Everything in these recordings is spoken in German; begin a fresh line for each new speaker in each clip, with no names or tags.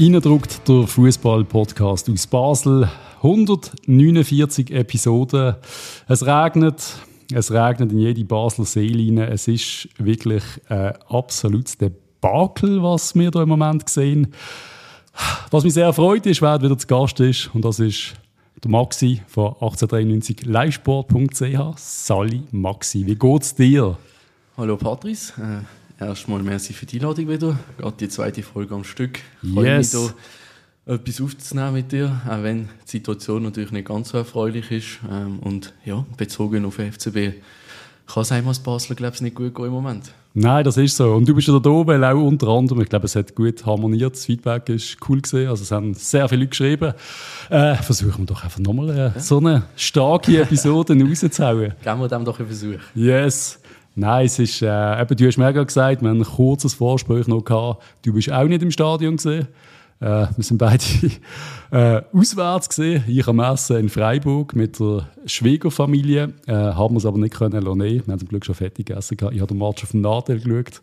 Reindruckt der Fußball-Podcast aus Basel. 149 Episoden. Es regnet. Es regnet in jede Basler Seele rein. Es ist wirklich ein absolutes Debakel, was wir hier im Moment sehen. Was mich sehr freut, ist, wer wieder zu Gast ist. Und das ist der Maxi von 1893 livesport.ch. Sali Maxi, wie geht's dir?
Hallo Patrice. Äh Erstmal merci für die Einladung wieder. Gerade die zweite Folge am Stück. Ich freue mich, hier etwas aufzunehmen mit dir, auch wenn die Situation natürlich nicht ganz so erfreulich ist. Ähm, und ja, bezogen auf den FCB kann es einmal als Basler, glaube ich, nicht gut gehen im Moment.
Nein, das ist so. Und du bist ja da oben auch unter anderem, ich glaube, es hat gut harmoniert, das Feedback ist cool gesehen. Also es haben sehr viele Leute geschrieben. Äh, versuchen wir doch einfach nochmal äh, ja. so eine starke Episode rauszuhauen.
Geben wir dem doch einen Versuch.
Yes. Nein, es ist, äh, eben, du hast mir gesagt, wir haben ein kurzes Vorgespräch noch gehabt. Du bist auch nicht im Stadion gesehen. Äh, wir sind beide äh, auswärts gesehen. Ich am Essen in Freiburg mit der Schwiegerfamilie. Äh, haben wir es aber nicht können lassen. Wir haben zum Glück schon fertig gegessen. Ich habe den Match auf dem Nadel geschaut.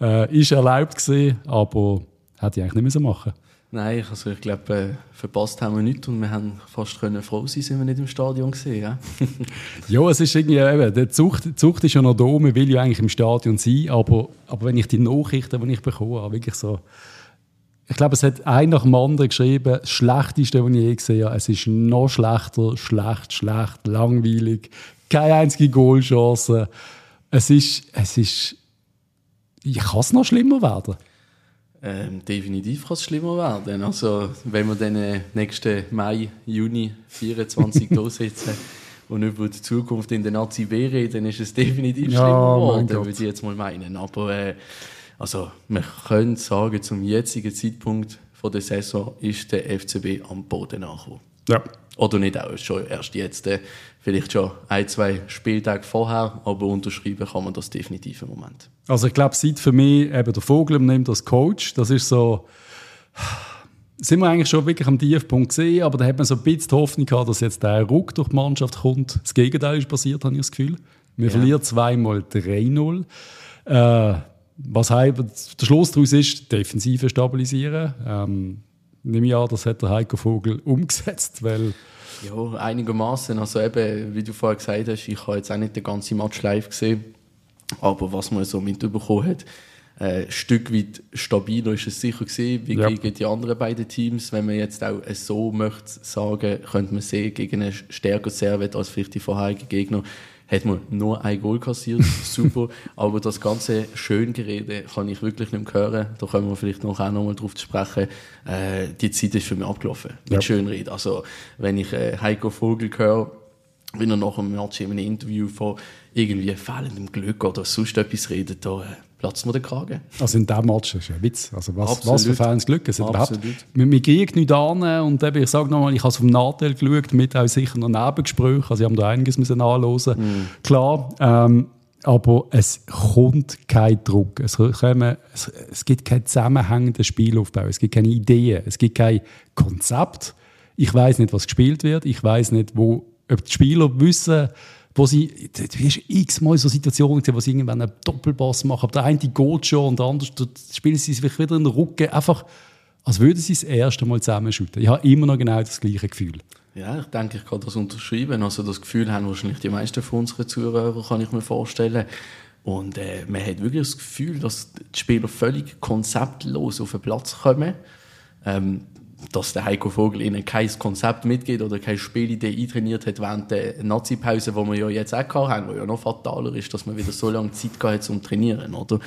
Äh, ist erlaubt gesehen, aber hätte ich eigentlich nicht machen müssen.
Nein, also ich glaube, äh, verpasst haben wir nichts und wir haben fast können froh sein, sind wir nicht im Stadion gesehen. Ja?
ja, es ist irgendwie eben, der Zucht, die Zucht ist ja noch da, man will ja eigentlich im Stadion sein, aber, aber wenn ich die Nachrichten, die ich bekomme, wirklich so, ich glaube, es hat ein nach dem anderen geschrieben, das Schlechteste, was ich je gesehen habe, es ist noch schlechter, schlecht, schlecht, langweilig, keine einzige Goalchance. Es ist, es ist, ich kann es noch schlimmer werden.
Ähm, definitiv kann es schlimmer werden. Also, wenn wir dann äh, nächsten Mai, Juni 24 da sitzen und über die Zukunft in der Nazi reden, dann ist es definitiv ja, schlimmer geworden, würde ich jetzt mal meinen. Aber äh, also, wir können sagen, zum jetzigen Zeitpunkt von der Saison ist der FCB am Boden angekommen.
Ja.
Oder nicht auch, schon erst jetzt. Äh, vielleicht schon ein, zwei Spieltage vorher, aber unterschreiben kann man das definitiv im Moment.
Also ich glaube, seit für mich eben der Vogel nimmt als Coach, das ist so, sind wir eigentlich schon wirklich am Tiefpunkt gesehen, aber da hat man so ein bisschen die Hoffnung gehabt, dass jetzt der Ruck durch die Mannschaft kommt. Das Gegenteil ist passiert, habe ich das Gefühl. Wir ja. verlieren zweimal 3-0. Äh, was heißt, der Schluss daraus ist, Defensive stabilisieren. Ähm, nehme ich an, das hat der Heiko Vogel umgesetzt, weil
ja, einigermaßen. Also eben, wie du vorher gesagt hast, ich habe jetzt auch nicht den ganzen Match live gesehen, aber was man so mitbekommen hat, äh, ein Stück weit stabiler ist es sicher gesehen, wie ja. gegen die anderen beiden Teams. Wenn man jetzt auch so möchte sagen, könnte man sehen, gegen einen stärker Servet als vielleicht die vorherigen Gegner, hat man nur ein Goal kassiert, super. Aber das ganze Schöngerede kann ich wirklich nicht mehr hören. Da können wir vielleicht noch auch noch mal drauf sprechen. Äh, die Zeit ist für mich abgelaufen mit ja. Schönrede. Also wenn ich äh, Heiko Vogel höre, wenn er nach einem Match in einem Interview von irgendwie fehlendem Glück oder sonst etwas redet, da äh, platzt mir der Kragen.
Also in diesem Match ist ein Witz. Also was, was für Fans Glück. Es überhaupt, wir, wir kriegen nichts an und eben, ich sage nochmal, ich habe es vom Nachteil geschaut, mit auch sicher noch Nebengesprächen, also ich habe da einiges müssen anhören. Mm. Klar, ähm, aber es kommt kein Druck. Es, kommen, es, es gibt keinen zusammenhängenden Spielaufbau, es gibt keine Ideen, es gibt kein Konzept. Ich weiß nicht, was gespielt wird, ich weiß nicht, wo, ob die Spieler wissen, wo sie, du hast x-mal so Situationen gesehen, wo sie irgendwann einen Doppelpass machen, der eine geht schon und der andere spielen sie sich wieder in den Rücken, einfach als würden sie das erste Mal zusammenschütten. Ich habe immer noch genau das gleiche Gefühl.
Ja, ich denke, ich kann das unterschreiben. Also das Gefühl haben wahrscheinlich die meisten von unseren Zuhörern, kann ich mir vorstellen. Und äh, man hat wirklich das Gefühl, dass die Spieler völlig konzeptlos auf den Platz kommen. Ähm, dass der Heiko Vogel ihnen kein Konzept mitgeht oder keine Spielidee eintrainiert hat während der Nazi-Pause, die wir ja jetzt auch haben, wo ja noch fataler ist, dass man wieder so lange Zeit hat zum Trainieren, oder?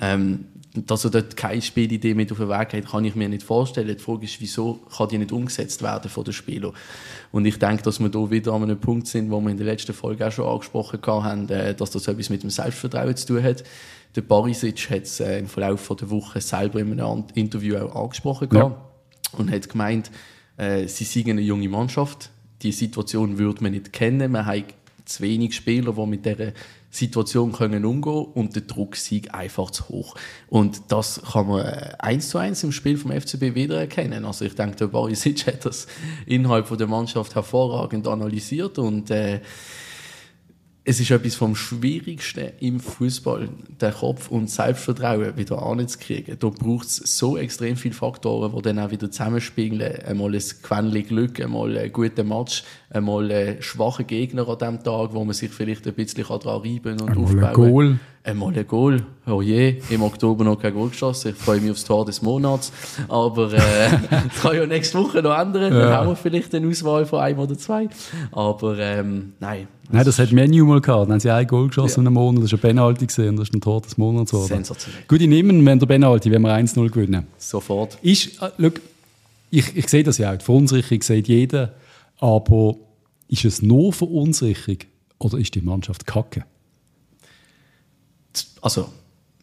Ähm, dass er dort keine Spielidee mit auf den Weg hat, kann ich mir nicht vorstellen. Die Frage ist, wieso kann die nicht umgesetzt werden von den Spielern? Und ich denke, dass wir da wieder an einem Punkt sind, wo wir in der letzten Folge auch schon angesprochen haben, äh, dass das etwas mit dem Selbstvertrauen zu tun hat. Der Barisic hat es äh, im Verlauf der Woche selber in einem Interview auch angesprochen. Ja und hat gemeint, äh, sie seien eine junge Mannschaft. Die Situation würde man nicht kennen. Man hat zu wenig Spieler, die mit dieser Situation können umgehen und der Druck sei einfach zu hoch. Und das kann man äh, eins zu eins im Spiel vom FCB wiedererkennen. Also ich denke, der Barisic hat das innerhalb der Mannschaft hervorragend analysiert und äh, es ist etwas vom Schwierigsten im Fußball, den Kopf und Selbstvertrauen wieder anzukriegen. Da braucht es so extrem viele Faktoren, die dann auch wieder zusammenspielen. Einmal ein Quäntchen Glück, einmal ein guter Match, einmal ein schwacher Gegner an dem Tag, wo man sich vielleicht ein bisschen daran reiben und einmal aufbauen
kann. Ein Goal.
Einmal ein Goal. Oh je, im Oktober noch kein Goal geschossen. Ich freue mich aufs Tor des Monats. Aber äh, das kann ja nächste Woche noch ändern. Ja. Dann haben wir vielleicht eine Auswahl von einem oder zwei. Aber ähm, nein,
Nein, das hat Menu mal gehabt. Dann haben sie ein Goal geschossen ja. in einem Monat, das war ein Penalty gesehen, das ist ein Tor des Monats.
Sensationell.
Gut, ich nehme, wenn der Penalty, wenn wir 1-0 gewinnen.
Sofort.
Ist, äh, look, ich, ich sehe das ja auch, die Verunsicherung sieht jeder, aber ist es nur Verunsicherung oder ist die Mannschaft kacke?
Also,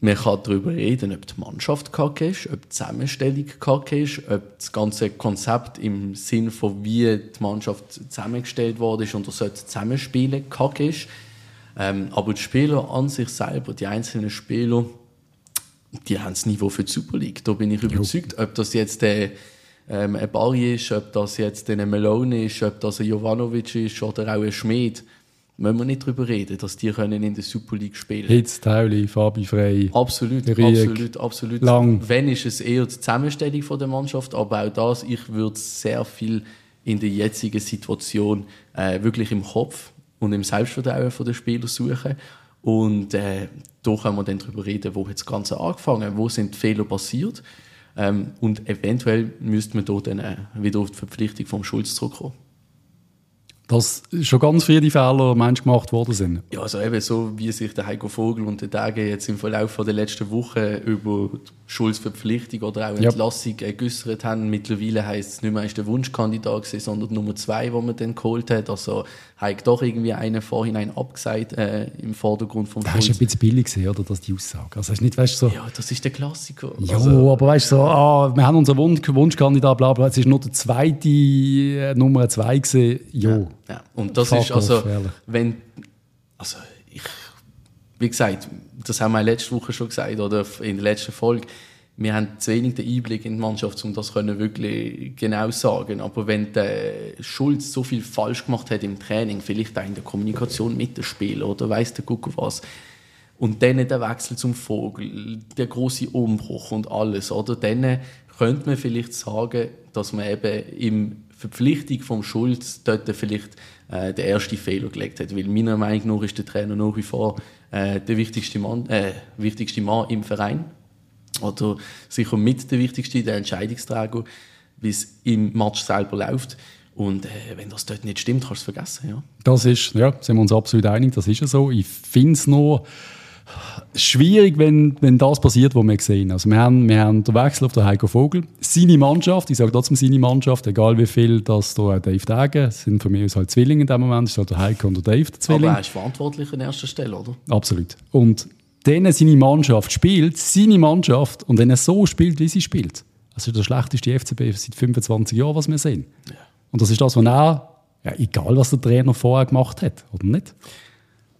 man kann darüber reden, ob die Mannschaft kacke ist, ob die Zusammenstellung kacke ist, ob das ganze Konzept im Sinn von wie die Mannschaft zusammengestellt worden ist und er sollte zusammenspielen kacke ist. Ähm, aber die Spieler an sich selber, die einzelnen Spieler, die haben das Niveau für die Super League. Da bin ich überzeugt, ob das jetzt der ähm, ein Barry ist, ob das jetzt ein Melone ist, ob das ein Jovanovic ist oder auch ein Schmied müssen wir nicht darüber reden, dass die können in der Super League spielen
Hitz, Tauli, Fabi Frey.
Absolut, Rieg, absolut, absolut.
Lang.
Wenn ist es eher die Zusammenstellung von der Mannschaft, aber auch das, ich würde sehr viel in der jetzigen Situation äh, wirklich im Kopf und im Selbstvertrauen der Spieler suchen. Und äh, da können wir dann darüber reden, wo hat das Ganze angefangen, wo sind Fehler passiert. Ähm, und eventuell müsste man da dann äh, wieder auf die Verpflichtung vom Schulz zurückkommen
dass schon ganz viele Fehler Mensch gemacht worden sind.
Ja, also eben so, wie sich der Heiko Vogel und der Tage jetzt im Verlauf der letzten Woche über Schulzverpflichtung oder auch Entlassung ja. geäußert haben. Mittlerweile heisst es nicht mehr, ist der Wunschkandidat gewesen, sondern Nummer zwei, wo man dann geholt hat. Also hat doch irgendwie einen vorhinein abgesagt äh, im Vordergrund vom
Das ist ein bisschen billig gesehen, oder, dass die Aussage. Also ist nicht, weißt, so,
ja, das ist der Klassiker.
Ja, also, aber weißt du, so, ah, wir haben unseren Wunsch, Wunschkandidat, bla bla, es ist nur der zweite äh, Nummer zwei gesehen.
Ja. Ja. Und das Fuck ist also, wenn, also ich, wie gesagt, das haben wir letzte Woche schon gesagt oder in der letzten Folge wir haben zu wenig den Einblick in die Mannschaft, um das können wirklich genau sagen. Aber wenn der Schulz so viel falsch gemacht hat im Training, vielleicht auch in der Kommunikation mit den Spielern oder weiß der Gucker was, und dann der Wechsel zum Vogel, der große Umbruch und alles, oder? Dann könnte man vielleicht sagen, dass man eben im Verpflichtung vom Schulz dort vielleicht äh, den ersten Fehler gelegt hat. Weil meiner Meinung nach ist der Trainer nach wie vor äh, der wichtigste Mann, äh, wichtigste Mann im Verein oder sicher mit der wichtigste, der Entscheidungsträger, wie es im Match selber läuft. Und äh, wenn das dort nicht stimmt, kannst du es vergessen. Ja.
Das ist, ja, sind wir uns absolut einig, das ist ja so. Ich finde es nur schwierig, wenn, wenn das passiert, was wir sehen. Also wir haben, wir haben den Wechsel auf den Heiko Vogel. Seine Mannschaft, ich sage trotzdem seine Mannschaft, egal wie viel das da Dave Degen, sind für mich halt Zwillinge in dem Moment, ist halt der Heiko und der Dave, der Zwilling. Aber
er ist verantwortlich an erster Stelle, oder?
Absolut. Und denen seine Mannschaft spielt, seine Mannschaft, und wenn er so spielt, wie sie spielt, das ist der schlechteste FCB seit 25 Jahren, was wir sehen. Ja. Und das ist das, was er, ja, egal was der Trainer vorher gemacht hat, oder nicht?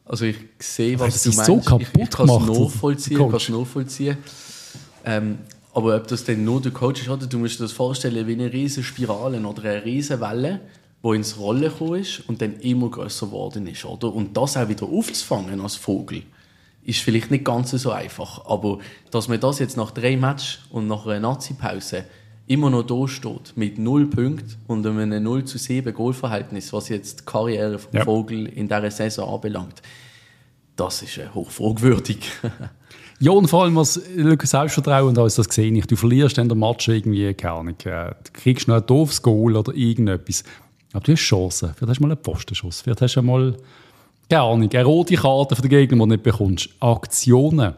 Also ich sehe, was
du meinst. so kaputt ich,
ich kann es nachvollziehen. Kann's nachvollziehen. Ähm, aber ob das denn nur der Coach ist, oder du musst dir das vorstellen wie eine riesige Spirale oder eine riesige Welle, die ins Rollen gekommen ist und dann immer größer geworden ist. Oder? Und das auch wieder aufzufangen als Vogel ist vielleicht nicht ganz so einfach. Aber dass man das jetzt nach drei Matches und nach einer Nazi-Pause immer noch da steht, mit null Punkten und einem 0 zu 7 Goalverhältnis, was jetzt die Karriere von ja. Vogel in dieser Saison anbelangt, das ist hochfragwürdig.
ja, und vor allem, was Selbstvertrauen da ist, das gesehen ich. Du verlierst dann der Match irgendwie, keine Ahnung, äh, du kriegst noch ein doofes Goal oder irgendetwas. Aber du hast Chancen. Vielleicht hast du mal einen Postenschuss. Vielleicht hast du mal keine Ahnung, eine rote Karte für den Gegner, die du nicht bekommst. Aktionen.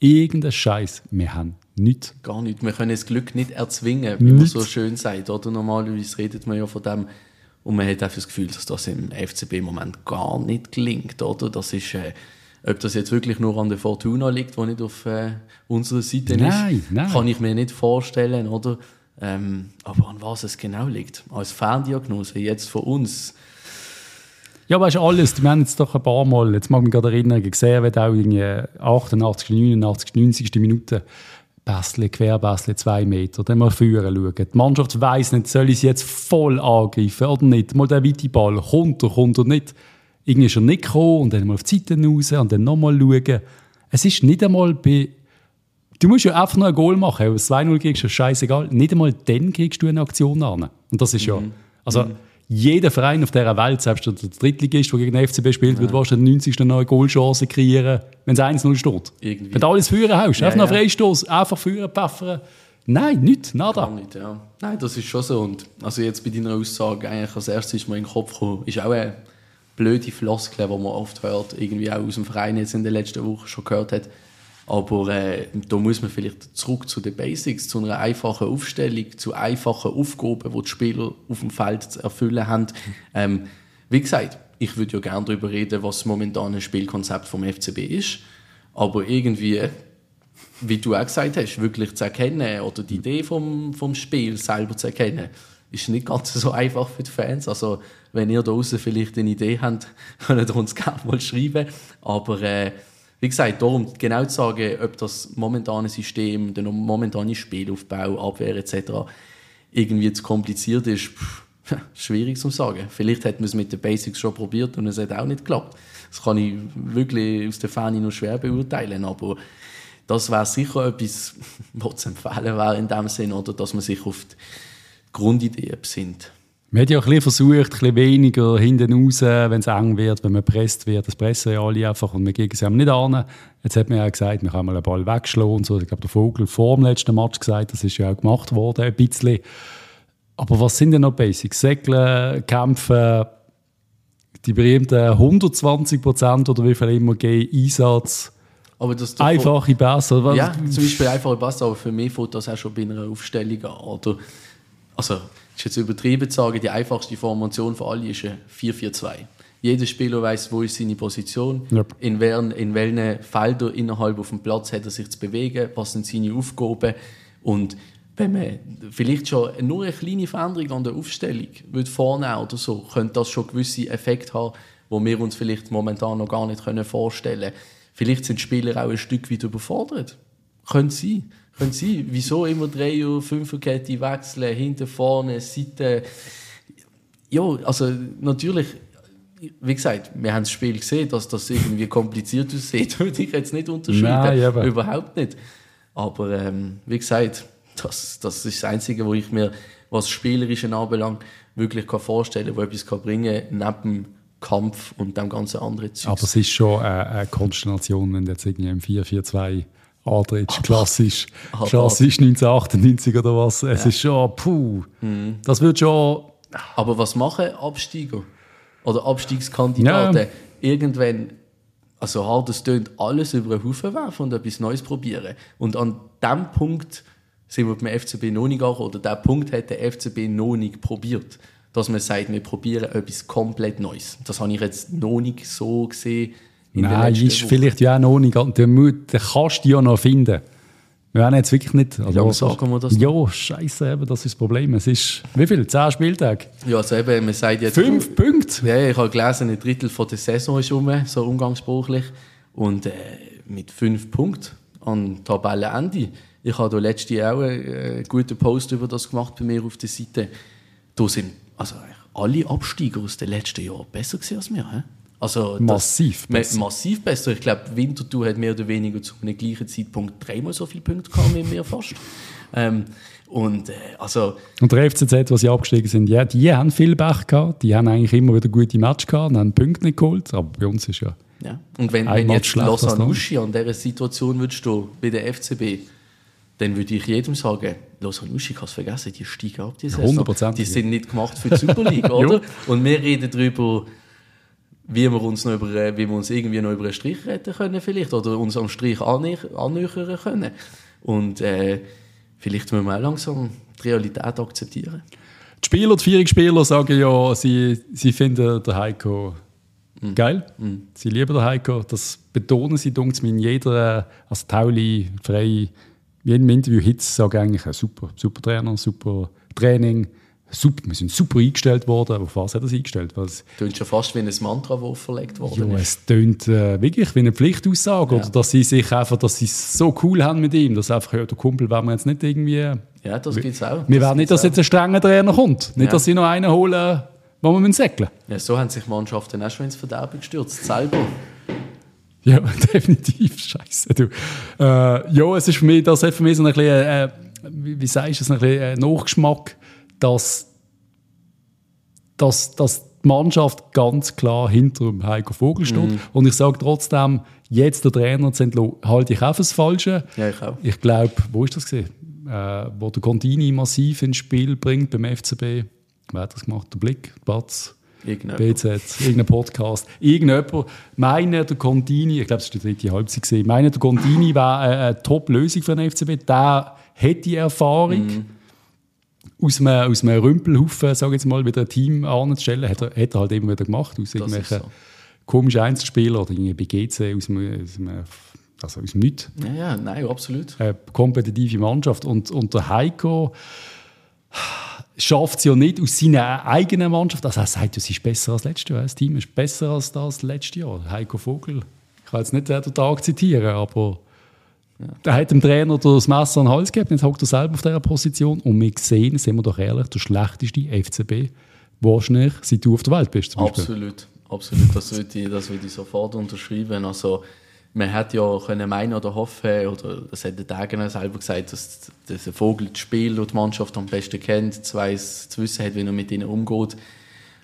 Irgendein Scheiß. Wir haben nichts.
Gar nicht. Wir können das Glück nicht erzwingen, wie man so schön sagt. Oder normalerweise redet man ja von dem, und man hat einfach das Gefühl, dass das im FCB im Moment gar nicht gelingt. Oder? Das ist, äh, ob das jetzt wirklich nur an der Fortuna liegt, die nicht auf äh, unserer Seite
nein,
ist,
nein.
kann ich mir nicht vorstellen. Oder? Ähm, aber an was es genau liegt. Als Ferndiagnose jetzt von uns
ja, weißt du, alles. Wir haben jetzt doch ein paar Mal, jetzt mag ich mich gerade erinnern, gesehen, wird auch irgendwie 88, 89, 90. Minute Bässle, Querbässle, zwei Meter, dann mal führen schauen. Die Mannschaft weiss nicht, soll ich sie jetzt voll angreifen oder nicht? Mal der weite Ball, kommt er, kommt er nicht? irgendwie schon nicht gekommen und dann mal auf die Seite raus und dann nochmal schauen. Es ist nicht einmal bei Du musst ja einfach nur ein Goal machen. Wenn du 2-0 kriegst, ist scheißegal. Nicht einmal dann kriegst du eine Aktion an. Und das ist ja. Mhm. Also, mhm. Jeder Verein auf dieser Welt, selbst der Drittligist, der gegen den FCB spielt, ja. wird wahrscheinlich 90. eine neue Goalchance kreieren, wenn es 1-0 steht. Irgendwie. Wenn du alles führen hast, ja, einfach ja. noch Freistoß, einfach führen, pfeffern. Nein, nicht, nada.
Nicht, ja. Nein, das ist schon so. Und also jetzt bei deiner Aussage, eigentlich als erstes ist mir in den Kopf gekommen, ist auch eine blöde Floskel, die man oft hört, irgendwie auch aus dem Verein jetzt in den letzten Wochen schon gehört hat aber äh, da muss man vielleicht zurück zu den Basics, zu einer einfachen Aufstellung, zu einfachen Aufgaben, die die Spieler auf dem Feld zu erfüllen haben. Ähm, wie gesagt, ich würde ja gerne darüber reden, was momentan ein Spielkonzept vom FCB ist. Aber irgendwie, wie du auch gesagt hast, wirklich zu erkennen oder die Idee vom, vom Spiel selber zu erkennen, ist nicht ganz so einfach für die Fans. Also, wenn ihr da draußen vielleicht eine Idee habt, könnt ihr uns gerne mal schreiben. Aber äh, wie gesagt, darum genau zu sagen, ob das momentane System, der momentane Spielaufbau, Abwehr etc. irgendwie zu kompliziert ist, pff, schwierig zu sagen. Vielleicht hätten wir es mit den Basics schon probiert und es hat auch nicht geklappt. Das kann ich wirklich aus der Ferne nur schwer beurteilen, aber das wäre sicher etwas, was zu empfehlen wäre in dem Sinn, oder dass man sich auf die Grundidee besinnt.
Man hat ja auch ein bisschen versucht, ein bisschen weniger hinten raus, wenn es eng wird, wenn man presst wird. Das pressen ja alle einfach und wir gehen sie nicht an. Jetzt hat man ja gesagt, man kann mal einen Ball wegschlagen und so. Ich glaube, der Vogel vor dem letzten Match gesagt, das ist ja auch gemacht worden, ein bisschen. Aber was sind denn noch Basics? Segeln, Kämpfen, die berühmten 120 Prozent oder wie viel immer gehen, Einsatz. Aber das einfache Pässe.
Ja, zum Beispiel einfache Pässe, aber für mich fällt das auch schon bei einer Aufstellung an. Oder, also, ist jetzt übertrieben zu sagen, die einfachste Formation für alle ist ein 4-4-2. Jeder Spieler weiß, wo ist seine Position, yep. in, welchen, in welchen Feldern innerhalb auf dem Platz hat er sich zu bewegen, was sind seine Aufgaben. Und wenn man vielleicht schon nur eine kleine Veränderung an der Aufstellung würde vornehmen oder so, könnte das schon gewisse Effekte haben, wo wir uns vielleicht momentan noch gar nicht vorstellen können. Vielleicht sind die Spieler auch ein Stück weit überfordert. Könnte sein. Können Sie, wieso immer drei oder fünf Kette wechseln, hinten, vorne, Seite? Ja, also natürlich, wie gesagt, wir haben das Spiel gesehen, dass das irgendwie kompliziert aussieht, würde ich jetzt nicht unterschreiben. Nein, Überhaupt nicht. Aber ähm, wie gesagt, das, das ist das Einzige, wo ich mir, was Spielerische anbelangt, wirklich kann vorstellen kann, wo etwas kann bringen kann, neben Kampf und dem ganzen anderen
Zeug. Aber es ist schon eine, eine Konstellation, wenn du jetzt irgendwie im 4-4-2 Aldrich, klassisch, Ach, klassisch 1998 oder was. Es ja. ist schon, puh, mhm. das wird schon...
Aber was machen Absteiger oder Abstiegskandidaten? Ja. Irgendwann, also hart es tönt, alles über den Haufen werfen und etwas Neues probieren. Und an dem Punkt sind wir beim FCB noch nicht angekommen, oder der Punkt hat der FCB noch nicht probiert, dass man sagt, wir probieren etwas komplett Neues. Das habe ich jetzt noch nicht so gesehen,
Nein, ist Woche. vielleicht ja auch noch nicht. Den, den kannst du ja noch finden. Wir haben jetzt wirklich nicht.
Also, ja, sagen wir das?
Ja, scheiße, eben, das ist das Problem. Es ist, wie viel? Zehn Spieltage?
Ja, also eben, man sagt jetzt...
Fünf Punkte?
Ja, ich habe gelesen, ein Drittel von der Saison ist um, so umgangssprachlich. Und äh, mit fünf Punkten an Tabellenende. Ich habe da letztes Jahr auch einen äh, guten Post über das gemacht bei mir auf der Seite. Da sind also alle Absteiger aus den letzten Jahren besser als wir. He?
Also massiv
besser. Massiv besser. Ich glaube, Winterthur hat mehr oder weniger zu einem gleichen Zeitpunkt dreimal so viele Punkte gehabt wie wir fast. Ähm, und, äh, also,
und der FCZ, was sie abgestiegen sind, ja, die haben viel Pech gehabt. Die haben eigentlich immer wieder gute Matches gehabt und haben Punkte nicht geholt. Aber bei uns ist ja.
ja. Und wenn, wenn jetzt Lausanne an dieser Situation würdest stehen, bei der FCB, dann würde ich jedem sagen, Lausanne Uschi, es vergessen, die steigen ab. Die,
100%.
die sind nicht gemacht für die Super League, oder? und wir reden darüber, wie wir uns noch über, äh, wie wir uns irgendwie noch über einen Strich retten können vielleicht oder uns am Strich annähern können. Und äh, vielleicht müssen wir auch langsam die Realität akzeptieren.
Die Spieler, die Vierungsspieler sagen ja, sie, sie finden den Heiko mhm. geil. Mhm. Sie lieben den Heiko. Das betonen sie, dunkt in jeder, also Tauli, Frei, in jedem Interview Hits sagen eigentlich, super, super Trainer, super Training super, wir sind super eingestellt worden. Aber auf was hat er sich eingestellt?
Das tönt schon fast wie ein Mantra, das verlegt worden
ja, ist. es tönt äh, wirklich wie eine Pflichtaussage. Ja. Oder dass sie sich einfach, dass sie es so cool haben mit ihm, dass einfach, ja, der Kumpel werden wir jetzt nicht irgendwie...
Ja, das gibt es auch.
Wir werden nicht, dass auch. jetzt ein strenger Trainer kommt. Nicht, ja. dass sie noch einen holen, wo wir säckeln
Ja, so haben sich Mannschaften auch schon ins Verderben gestürzt, selber.
Ja, definitiv. Scheiße. Du. Äh, ja, es ist für mich, das hat für mich so ein bisschen, äh, wie, wie sagst du, ein bisschen äh, Nachgeschmack, dass, dass, dass die Mannschaft ganz klar hinter dem Heiko Vogel steht. Mhm. Und ich sage trotzdem, jetzt der Trainer zu entlassen, halte ich auch für das Falsche.
Ja, ich auch.
Ich glaube, wo ist das gesehen? Äh, wo der Contini massiv ins Spiel bringt beim FCB. Wer hat das gemacht? Der Blick, Batz. BZ, irgendein Podcast. Irgendjemand meine, der Contini, ich glaube, es war die dritte Halbzeit, gesehen, meine, der Contini wäre eine, eine Top-Lösung für den FCB. Der hat die Erfahrung. Mm. Aus einem, aus einem Rümpelhaufen, sage ich jetzt mal, wieder ein Team anzustellen, hat er, hat er halt immer wieder gemacht. Aus irgendwelchen so. komischen Einzelspielern oder irgendwie bei GC aus einem, aus einem also aus dem Nichts.
Ja, ja, nein, absolut.
Eine kompetitive Mannschaft. Und, und der Heiko schafft es ja nicht aus seiner eigenen Mannschaft. Also er sagt, es ist besser als letztes Jahr. Das Team ist besser als das letzte Jahr. Heiko Vogel. Ich kann jetzt nicht den Tag zitieren, aber ja. er hat dem Trainer das Messer an den Hals gegeben. Jetzt hockt er selber auf dieser Position. Und wir sehen, sind wir doch ehrlich, der schlechteste FCB wahrscheinlich, seit du auf der Welt bist.
Absolut. Absolut. Das würde ich, das würde ich sofort unterschreiben. Also, man hätte ja können meinen oder hoffen, oder das hat der Dagener selber gesagt, dass, dass der Vogel das Spiel und die Mannschaft am besten kennt, zu, weiss, zu wissen hat, wie er mit ihnen umgeht.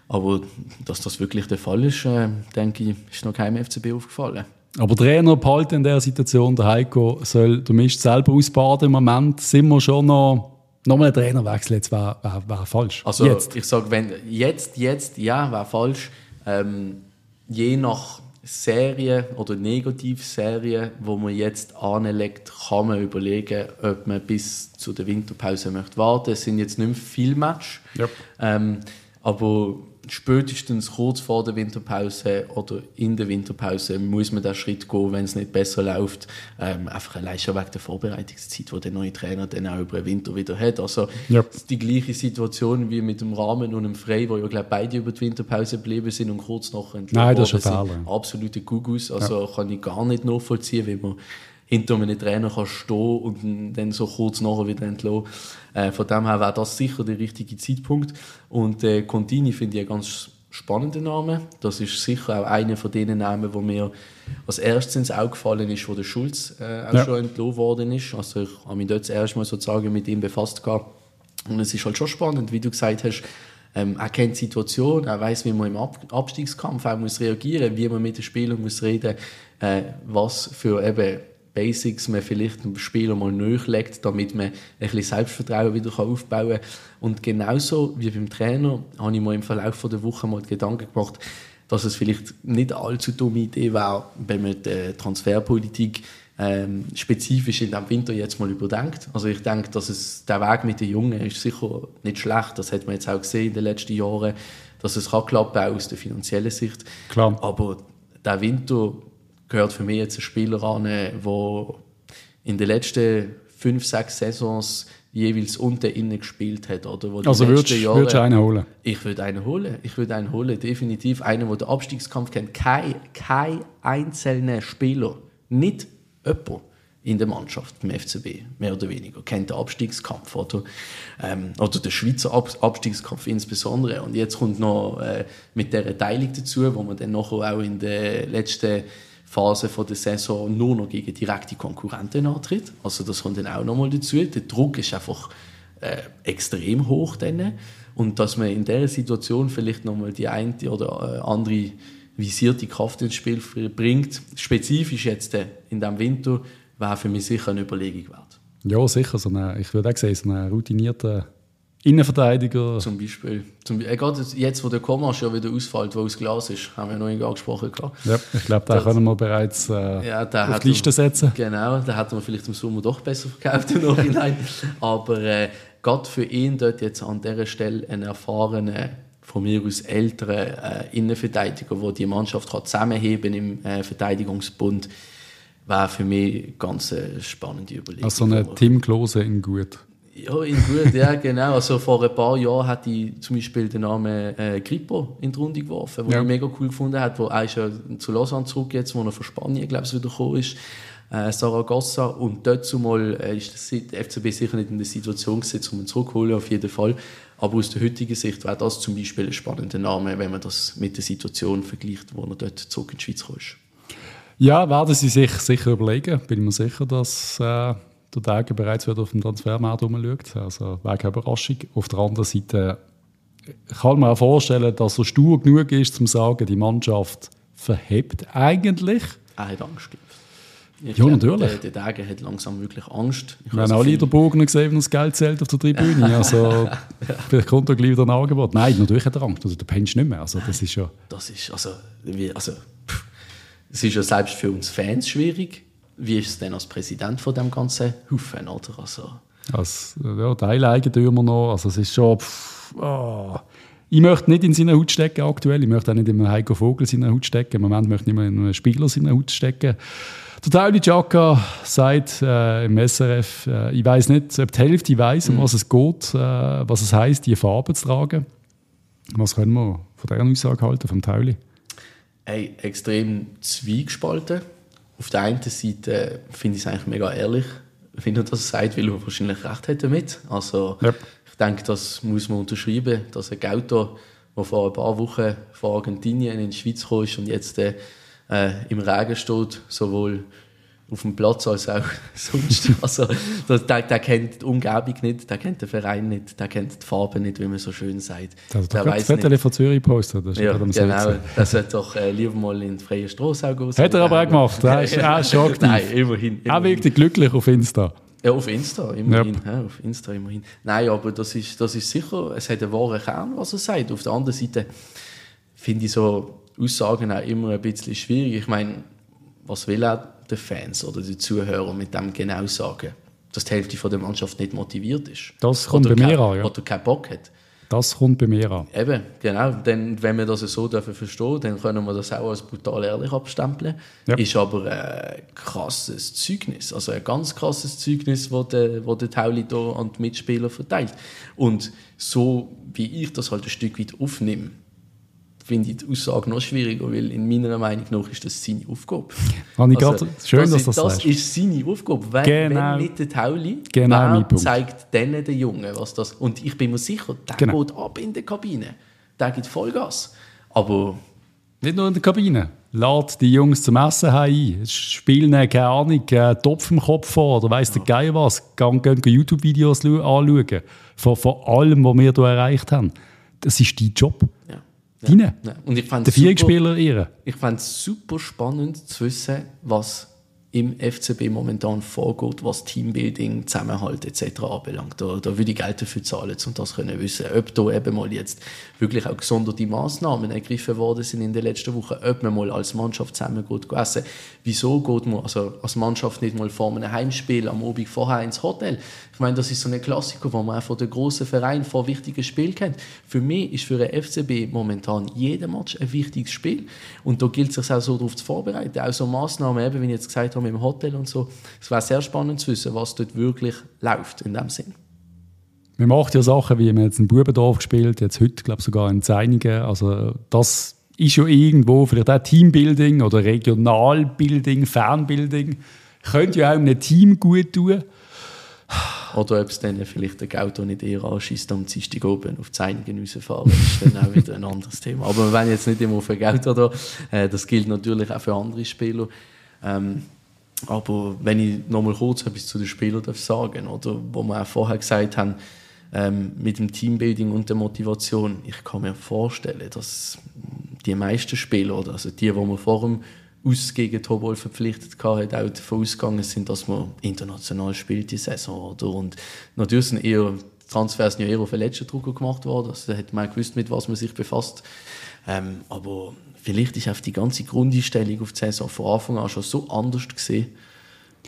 Aber dass das wirklich der Fall ist, äh, denke ich, ist noch keinem FCB aufgefallen.
Aber Trainer behalten in dieser Situation, der Heiko soll der Mist selber ausbaden. Im Moment sind wir schon noch Nochmal ein Trainerwechsel jetzt wäre wär, wär falsch.
Also jetzt. ich sage, wenn jetzt, jetzt, ja, wäre falsch. Ähm, je nach Serien oder Negativserien, wo man jetzt anlegt, kann man überlegen, ob man bis zu der Winterpause möchte warten. Es sind jetzt nicht mehr viele Matches, yep. ähm, aber spätestens kurz vor der Winterpause oder in der Winterpause muss man den Schritt gehen, wenn es nicht besser läuft. Ähm, einfach allein schon wegen der Vorbereitungszeit, die der neue Trainer dann auch über den Winter wieder hat. Also yep. die gleiche Situation wie mit dem Rahmen und dem Frei, wo ja glaube beide über die Winterpause geblieben sind und kurz noch
Nein, das ist ein.
Absolute Gugus. Also ja. kann ich gar nicht nachvollziehen, wie man hinter einem Trainer kann stehen und dann so kurz nachher wieder entlassen. Äh, von dem her wäre das sicher der richtige Zeitpunkt. Und äh, Contini finde ich einen ganz spannenden Namen. Das ist sicher auch einer von den Namen, wo mir als erstes ins Auge gefallen ist, wo der Schulz äh, auch ja. schon entlassen worden ist. Also ich habe mich dort zuerst mal sozusagen mit ihm befasst gehabt. Und es ist halt schon spannend, wie du gesagt hast, ähm, er kennt die Situation, er weiß, wie man im Ab Abstiegskampf auch muss reagieren, wie man mit den Spielern muss reden, äh, was für eben Basics man vielleicht dem Spieler mal nachlegt, damit man ein bisschen Selbstvertrauen wieder aufbauen kann. Und genauso wie beim Trainer habe ich mir im Verlauf der Woche mal Gedanken gemacht, dass es vielleicht nicht allzu dumme Idee wäre, wenn man die Transferpolitik ähm, spezifisch in diesem Winter jetzt mal überdenkt. Also ich denke, dass es, der Weg mit den Jungen ist sicher nicht schlecht. Das hat man jetzt auch gesehen in den letzten Jahren, dass es kann klappen, auch aus der finanziellen Sicht.
Klar.
Aber der Winter gehört für mich jetzt ein Spieler an, der in den letzten fünf, sechs Saisons jeweils unten innen gespielt hat. Oder wo
also würdest du einen holen?
Ich würde einen holen. Ich würde einen holen, definitiv. Einen, der den Abstiegskampf kennt. Kein, kein einzelner Spieler, nicht jemand in der Mannschaft beim FCB, mehr oder weniger, kennt den Abstiegskampf oder, ähm, oder den Schweizer Ab Abstiegskampf insbesondere. Und jetzt kommt noch äh, mit der Teilung dazu, wo man dann nachher auch in den letzten Phase von der Saison nur noch gegen direkte Konkurrenten antritt. Also das kommt dann auch nochmal dazu. Der Druck ist einfach äh, extrem hoch dann. Und dass man in dieser Situation vielleicht nochmal die eine oder äh, andere visierte Kraft ins Spiel bringt, spezifisch jetzt äh, in diesem Winter, wäre für mich sicher eine Überlegung wert.
Ja, sicher. So eine, ich würde auch sagen, so einen routinierten Innenverteidiger.
Zum Beispiel. Zum, äh, gerade jetzt, wo der Komasch ja wieder ausfällt, wo aus Glas ist, haben wir noch nicht angesprochen.
Ja, ich glaube, da können wir bereits äh, ja, auf die Liste setzen.
Genau, da hätten wir vielleicht im Sommer doch besser verkauft im Nachhinein. Aber äh, gerade für ihn dort jetzt an dieser Stelle einen erfahrenen, von mir aus älteren äh, Innenverteidiger, der die Mannschaft kann zusammenheben im äh, Verteidigungsbund, wäre für mich ganz eine spannende Überlegung.
Also eine Tim Klose in gut.
Ja, in gut, ja, genau. Also vor ein paar Jahren hat ich zum Beispiel den Namen äh, Grippo in die Runde geworfen, den ja. ich mega cool gefunden habe, wo er ist ja zu Lausanne zurück jetzt, wo er von Spanien, glaube ich, wieder gekommen ist. Äh, Saragossa und dort zumal äh, ist der FCB sicher nicht in der Situation gesetzt, um ihn zurückzuholen, auf jeden Fall. Aber aus der heutigen Sicht wäre das zum Beispiel ein spannender Name, wenn man das mit der Situation vergleicht, wo er dort zurück in die Schweiz kommt.
Ja, werden sie sich sicher überlegen. Bin mir sicher, dass äh, der Tage bereits wieder auf dem Transfermarkt rumschaut. Also keine Überraschung. Auf der anderen Seite kann man auch vorstellen, dass er stur genug ist, um zu sagen, die Mannschaft verhebt eigentlich.
Er hat Angst.
Ich ja, glaube, natürlich.
Der, der Dage hat langsam wirklich Angst.
Ich Wir haben alle den Bogen gesehen, wenn das Geld zählt auf der Tribüne. Also, ja. vielleicht kommt er gleich wieder ein Angebot. Nein, natürlich hat er Angst. Also, du pennst nicht mehr. Also, das ist ja...
Das ist, also, wie, also es ist ja selbst für uns Fans schwierig. Wie ist es denn als Präsident von dem ganzen Haufen, oder? Also,
als ja, Teileigentümer noch, also es ist schon... Pff, oh. Ich möchte nicht in seine Haut stecken aktuell. Ich möchte auch nicht in einem Heiko Vogel seine Haut stecken. Im Moment möchte ich nicht mehr in einem Spieler seine Haut stecken. Der Tauli Chaka sagt äh, im SRF, äh, ich weiß nicht, ob die Hälfte weiß, um mhm. was es geht, äh, was es heisst, die Farbe zu tragen. Was können wir von dieser Aussage halten, vom Tauli?
Hey, extrem zwiegespalten. Auf der einen Seite finde ich es eigentlich mega ehrlich, wenn er das sagt, weil er wahrscheinlich recht hat damit. Also, yep. ich denke, das muss man unterschreiben, dass ein Gauto, der vor ein paar Wochen von Argentinien in die Schweiz kam und jetzt äh, im Regen steht, sowohl auf dem Platz als auch sonst. Also, der, der, kennt die Umgebung nicht, der kennt den Verein nicht, der kennt die Farbe nicht, wie man so schön sagt.
Also, der weiß das Foto von Zürich postet.
Das ja, genau. Das wird doch äh, lieber mal in die freie Straße auch.
Hat er aber auch gemacht. Er ist auch schon.
Nein, immerhin.
immerhin. Auch wirklich glücklich auf Insta.
Ja, auf Insta, immerhin. Yep. Ja, auf Insta, immerhin. Nein, aber das ist, das ist sicher, es hat einen wahren Kern, was er sagt. Auf der anderen Seite finde ich so, Aussagen auch immer ein bisschen schwierig. Ich meine, was will auch die Fans oder die Zuhörer mit dem genau sagen? Dass die Hälfte von der Mannschaft nicht motiviert ist.
Das kommt bei mir an, ja.
Oder keinen Bock hat.
Das kommt bei mir an.
Eben, genau. Denn, wenn wir das so dürfen verstehen, dann können wir das auch als brutal ehrlich abstempeln. Ja. Ist aber ein krasses Zeugnis. Also ein ganz krasses Zeugnis, das der, wo der Tauli hier an die Mitspieler verteilt. Und so wie ich das halt ein Stück weit aufnehme, finde ich die Aussage noch schwieriger, weil in meiner Meinung nach ist das seine Aufgabe.
Also, schön, das dass
das Das
sagst.
ist seine Aufgabe. Wenn,
genau.
wenn nicht der Tauli,
genau
zeigt denen den Jungen, was das... Und ich bin mir sicher, der genau. geht ab in der Kabine. Der gibt Vollgas. Aber...
Nicht nur in der Kabine. Lad die Jungs zum Essen ein. Spielen, keine Ahnung, einen Topf im Kopf vor oder weiss ja. der Geil was. Gehen, gehen YouTube-Videos anschauen. Von, von allem, was wir hier erreicht haben. Das ist dein Job. Ja. Deine? Ja. Und ich fand Der Vierspieler ihre.
Ich fand es super spannend zu wissen, was im FCB momentan vorgeht, was Teambuilding, Zusammenhalt etc. anbelangt. Da, da würde ich Geld dafür zahlen, um das zu wissen. Ob da eben mal jetzt wirklich auch gesonderte Massnahmen ergriffen worden sind in den letzten Wochen, ob man mal als Mannschaft zusammen geht essen. Wieso geht man also als Mannschaft nicht mal vor einem Heimspiel am Abend vorher ins Hotel? Ich meine, das ist so ein Klassiker, wo man einfach den grossen Verein vor wichtigen Spielen kennt. Für mich ist für den FCB momentan jeder Match ein wichtiges Spiel. Und da gilt es sich auch so darauf zu vorbereiten. Auch so Massnahmen, eben, wie ich jetzt gesagt habe, im Hotel und so. Es wäre sehr spannend zu wissen, was dort wirklich läuft in dem Sinn.
Man macht ja Sachen, wie man jetzt in Bubendorf gespielt, jetzt heute, glaube ich, sogar in Zeinigen. Also das ist ja irgendwo vielleicht auch Teambuilding oder Regionalbuilding, Fernbuilding. Könnte ja auch einem Team gut tun.
Oder ob es dann vielleicht der Auto nicht eher anschießt am Dienstag oben auf Zeinigen rausfahren, ist dann auch wieder ein anderes Thema. Aber wir wollen jetzt nicht immer auf Geld oder äh, das gilt natürlich auch für andere Spieler. Ähm, aber wenn ich nochmal kurz etwas zu den Spielern darf sagen oder wo wir auch vorher gesagt haben, ähm, mit dem Teambuilding und der Motivation, ich kann mir vorstellen, dass die meisten Spieler, also die, die wir vor dem aus gegen Tobol verpflichtet hat, auch davon ausgegangen sind, dass man international spielt die Saison. Oder? Und natürlich sind eher Transfers ja eher auf den letzten Drucker gemacht worden. Also, da hat man gewusst, mit was man sich befasst. Ähm, aber vielleicht ist auf die ganze Grundeinstellung auf die Saison von Anfang an schon so anders gesehen,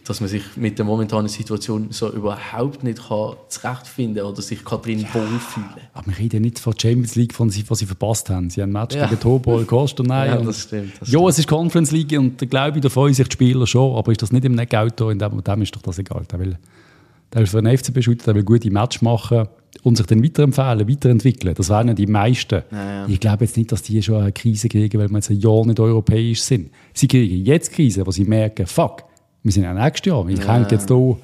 dass man sich mit der momentanen Situation so überhaupt nicht kann zurechtfinden oder sich drin ja, wohlfühlen
Aber wir reden nicht von Champions League, von was sie verpasst haben. Sie haben ein Match ja. gegen Tobol, Kostanei.
ja, das stimmt.
Das ja, stimmt. es ist Conference League und da glaube ich, da freuen sich die Spieler schon. Aber ist das nicht im Auto? In dem, dem ist doch das egal. Der will, der will für den FCB shooter, der will gute Match machen und sich dann weiterempfehlen, weiterentwickeln. Das wären die meisten. Ja, ich glaube jetzt nicht, dass die schon eine Krise kriegen, weil wir jetzt ein Jahr nicht europäisch sind. Sie kriegen jetzt Krise, wo sie merken, fuck, wir sind ja nächstes Jahr. Ich ja. hänge jetzt hier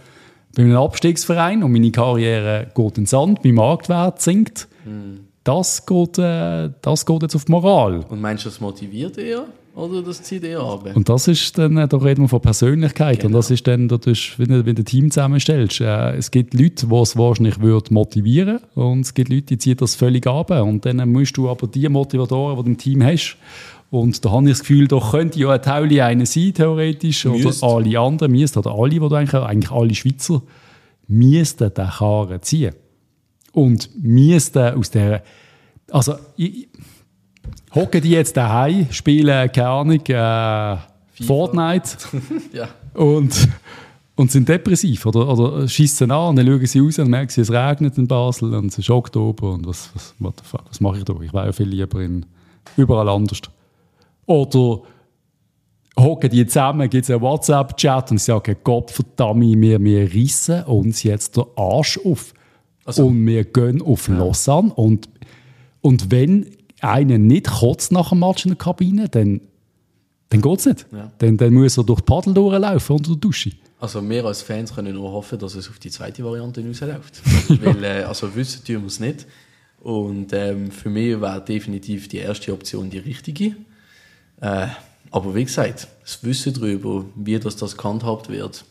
bei einem Abstiegsverein und meine Karriere geht ins Sand, mein Marktwert sinkt. mhm. das, geht, äh, das geht jetzt auf die Moral.
Und meinst du, das motiviert eher? Oder das zieht eher ab?
Und das ist dann, äh, da reden wir von Persönlichkeit. Genau. Und das ist dann, das ist, wenn, du, wenn du ein Team zusammenstellst. Äh, es gibt Leute, die es wahrscheinlich würde motivieren Und es gibt Leute, die ziehen das völlig ab. Und dann musst du aber die Motivatoren, die du im Team hast, und da habe ich das Gefühl, da könnte ja ein Teil einer sein, theoretisch. Müsst. Oder alle anderen, müssten, oder alle, die eigentlich, eigentlich alle Schweizer, müssten den Karren ziehen. Und müssten aus der. Also, ich, hocken die jetzt daheim, spielen, keine Ahnung, äh, Fortnite. ja. Und und sind depressiv oder, oder schießen an und dann schauen sie raus und merken sie, es regnet in Basel und es ist Oktober und was, was, what the fuck, was mache ich da? Ich wäre ja viel lieber in, überall anders. Oder hocken die zusammen, gibt es einen WhatsApp-Chat und sagen, Gott verdammt, wir, wir rissen uns jetzt den Arsch auf. Also, und wir gehen auf ja. Lausanne. Und, und wenn einer nicht kotzt nach dem Match in der Kabine, dann, dann geht es nicht. Ja. Dann, dann muss er durch die Paddel durchlaufen unter der Dusche.
Also wir als Fans können nur hoffen, dass es auf die zweite Variante rausläuft. Weil, äh, also wissen tun wir es nicht. Und ähm, für mich wäre definitiv die erste Option die richtige. Äh, aber wie gesagt, das Wissen darüber, wie das, das gehandhabt wird,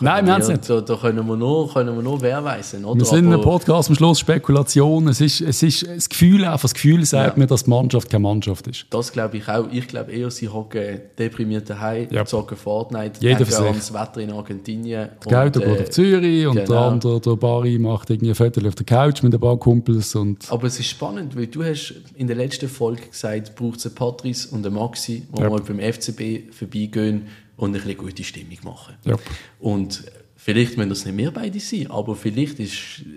Nein, wir haben es nicht.
Da, da, können wir nur, können wir nur wehrweisen.
Oder? Wir sind in einem Podcast am Schluss Spekulation. Es ist, es ist das Gefühl, einfach das Gefühl sagt ja. mir, dass die Mannschaft keine Mannschaft ist.
Das glaube ich auch. Ich glaube eher, sie hocken deprimiert daheim, ja. zocken Fortnite,
Jeder denken
an das Wetter in Argentinien.
Der äh, geht auf Zürich und genau. der andere, der Bari, macht irgendwie ein Viertel auf der Couch mit ein paar Kumpels. Und
Aber es ist spannend, weil du hast in der letzten Folge gesagt, braucht es einen Patrice und einen Maxi, die ja. mal beim FCB vorbeigehen und eine gute Stimmung machen.
Ja.
Und vielleicht müssen das nicht mehr beide sein, aber vielleicht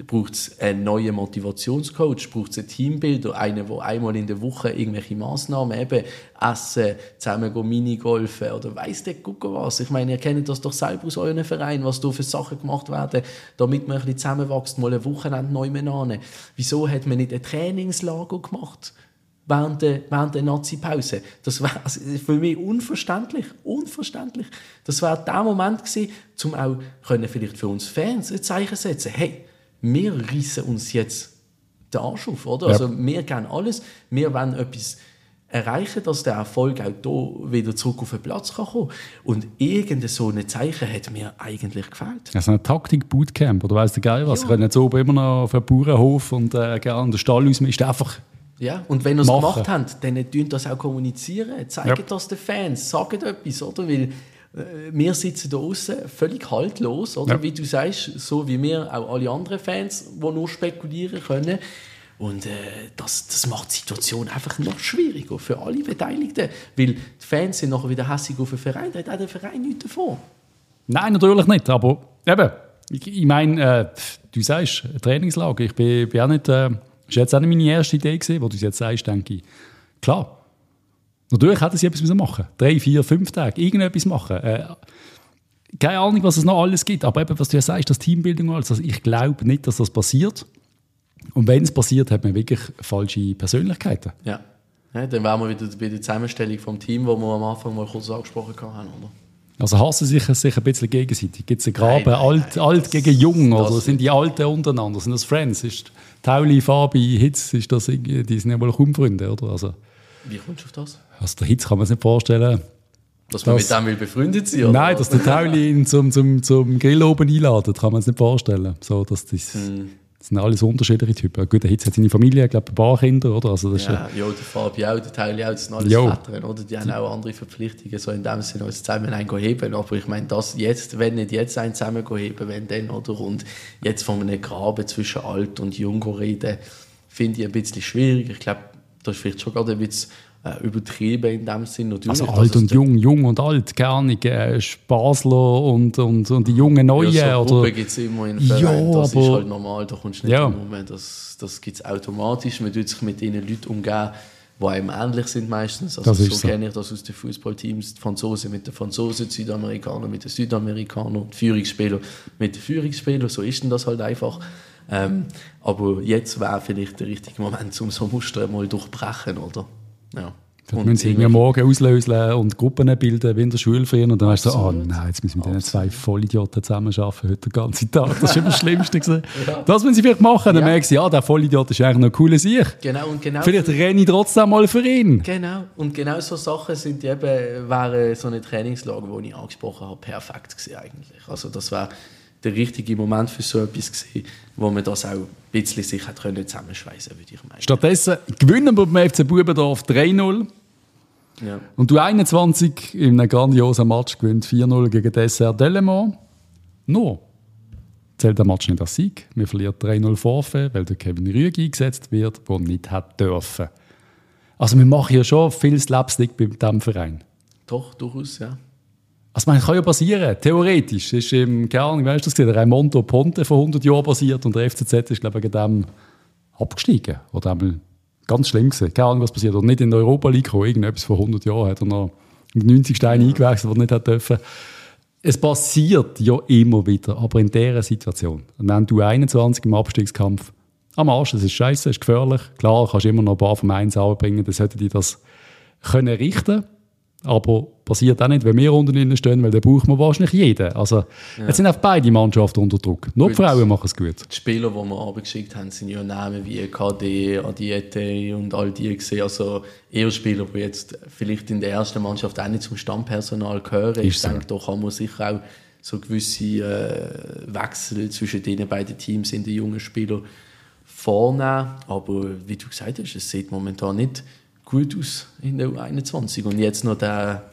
braucht es einen neuen Motivationscoach, braucht es einen Teambilder, einen, der einmal in der Woche irgendwelche Massnahmen eben essen, zusammen gehen Minigolfen oder weiss der Gucker was. Ich meine, ihr kennt das doch selber aus euren Verein, was da für Sachen gemacht werden, damit man ein bisschen zusammenwächst, mal ein Wochenende neu an. Wieso hat man nicht ein Trainingslager gemacht? Während der, während der Nazi-Pause. Das war also für mich unverständlich. Unverständlich. Das war der Moment gewesen, um auch können vielleicht für uns Fans ein Zeichen setzen. Hey, wir reissen uns jetzt den Arsch auf, oder? Ja. Also wir gehen alles. Wir wollen etwas erreichen, dass der Erfolg auch hier wieder zurück auf den Platz kann kommen Und irgendein so ein Zeichen hat mir eigentlich gefällt.
Also ein Taktik-Bootcamp, oder weißt du geil was? Ja. Ich kann jetzt oben immer noch auf einen Bauernhof und äh, gerne den Stall ausmisten. Einfach
ja, und wenn ihr es gemacht habt, dann tun das auch kommunizieren. Zeigt ja. das den Fans, sagt etwas, oder? Weil äh, wir sitzen da außen völlig haltlos, oder? Ja. Wie du sagst, so wie wir auch alle anderen Fans, die nur spekulieren können. Und äh, das, das macht die Situation einfach noch schwieriger für alle Beteiligten. Weil die Fans sind nachher wieder hässlich auf den Verein, da hat auch der Verein nichts davon.
Nein, natürlich nicht. Aber eben, ich, ich meine, äh, du sagst, Trainingslager, ich bin, bin auch nicht. Äh das war jetzt auch nicht meine erste Idee, gewesen, wo du es jetzt sagst, denke ich. Klar. Natürlich hätten sie etwas machen müssen. Drei, vier, fünf Tage. Irgendetwas machen. Äh, keine Ahnung, was es noch alles gibt. Aber eben, was du ja sagst, das alles. Also ich glaube nicht, dass das passiert. Und wenn es passiert, hat man wirklich falsche Persönlichkeiten.
Ja. ja dann wären wir wieder bei der Zusammenstellung vom Team, wo wir am Anfang mal kurz angesprochen haben, oder?
Also hassen sich, sich ein bisschen gegenseitig? Gibt es einen Graben nein, alt, nein, alt gegen jung? Oder sind die Alten untereinander? Sind das Friends? Ist Tauli, Fabi, Hitz, ist das, die sind ja wohl kaum Freunde, oder? Also,
Wie kommst du auf das?
Also der Hitz kann man sich nicht vorstellen.
Dass man dass, mit dem will befreundet sein,
oder? Nein, dass der Tauli ihn zum, zum, zum Grill oben einladet, kann man sich nicht vorstellen. So, dass das... Hm. Das sind alles unterschiedliche Typen. Gut, der Hitz hat seine Familie, ich glaube, ein paar Kinder, oder? Also das
ja, ist, ja, der Fabi auch, der Teil auch, das sind alles jo. Väter, oder? Die haben auch andere Verpflichtungen, so in dem Sinne, als zusammen heben. Aber ich meine, das jetzt, wenn nicht jetzt einen zusammen heben, wenn dann, oder? Und jetzt von einem Graben zwischen alt und jung reden, finde ich ein bisschen schwierig. Ich glaube, das ist vielleicht schon gerade ein bisschen äh, übertrieben in dem Sinn.
Natürlich, also alt und jung, jung und alt, keine Ahnung, äh, Basler und, und, und die jungen Neuen. Ja, so
gibt es immer in Verein, ja, das ist halt normal, da kommst du nicht ja. Moment, das, das gibt es automatisch, man tut sich mit den Leuten umgehen, die einem ähnlich sind meistens. Also so, so kenne ich das aus den Fußballteams, die Franzosen mit den Franzosen, die Südamerikaner mit den Südamerikanern, die Führungsspieler mit den Führungsspielern, so ist denn das halt einfach. Ähm, aber jetzt wäre vielleicht der richtige Moment, um so Muster mal durchbrechen, oder? Ja.
Dann müssen sie irgendwie morgen auslösen und Gruppen bilden, wie in der Schule früher. Und dann weißt du so, oh nein, jetzt müssen wir mit diesen zwei Vollidioten zusammenarbeiten heute den ganzen Tag. Das ist immer das Schlimmste. ja. Das müssen sie vielleicht machen. Dann ja. merken sie, ja, der Vollidiot ist eigentlich noch ein cooler Sieg.
Genau, und genau.
Vielleicht renne ich trotzdem mal für ihn.
Genau. Und genau so Sachen sind eben, wären so eine Trainingslage, die ich angesprochen habe, perfekt gewesen eigentlich. Also das wäre der richtige Moment für so etwas gewesen, wo man das auch ein bisschen sich hat können zusammenschweißen würde ich meinen.
Stattdessen gewinnen wir beim FC Bubendorf 3-0. Ja. Und du 21 in einem grandiosen Match gewinnt 4-0 gegen Dessert Delemont. Nur zählt der Match nicht als Sieg. Wir verlieren 3-0 Vorfe, weil der Kevin Rüeg eingesetzt wird, der nicht hat dürfen. Also wir machen ja schon viel Slapstick bei diesem Verein.
Doch, durchaus, ja.
Also man kann ja passieren, theoretisch. Ist im, keine Ahnung, weißt du das, der Raimondo Ponte vor 100 Jahren passiert und der FCZ ist, glaube ich, wegen dem abgestiegen. Oder einmal ganz schlimm gewesen. Keine Ahnung, was passiert. Oder nicht in die Europa League gekommen. Irgendetwas vor 100 Jahren hat er noch mit 90 Steinen eingewechselt, was er nicht hat dürfen. Es passiert ja immer wieder, aber in dieser Situation. Wenn du 21 im Abstiegskampf am Arsch, das ist scheiße, das ist gefährlich. Klar, kannst du immer noch ein paar vom Eins bringen, dann sollten die das können richten aber passiert auch nicht, wenn wir unten drin stehen, weil dann braucht man wahrscheinlich jeden. Also, ja. jetzt sind auch beide Mannschaften unter Druck. Nur die Frauen machen es gut.
Die Spieler, die wir abgeschickt haben, sind ja Namen wie KD, Adiete und all die gesehen. Also eher Spieler, die jetzt vielleicht in der ersten Mannschaft auch nicht zum Stammpersonal gehören. Ist ich so. denke, da kann man sicher auch so gewisse äh, Wechsel zwischen den beiden Teams in den jungen Spielern vornehmen. Aber wie du gesagt hast, es sieht momentan nicht gut aus in der U21. Und jetzt noch der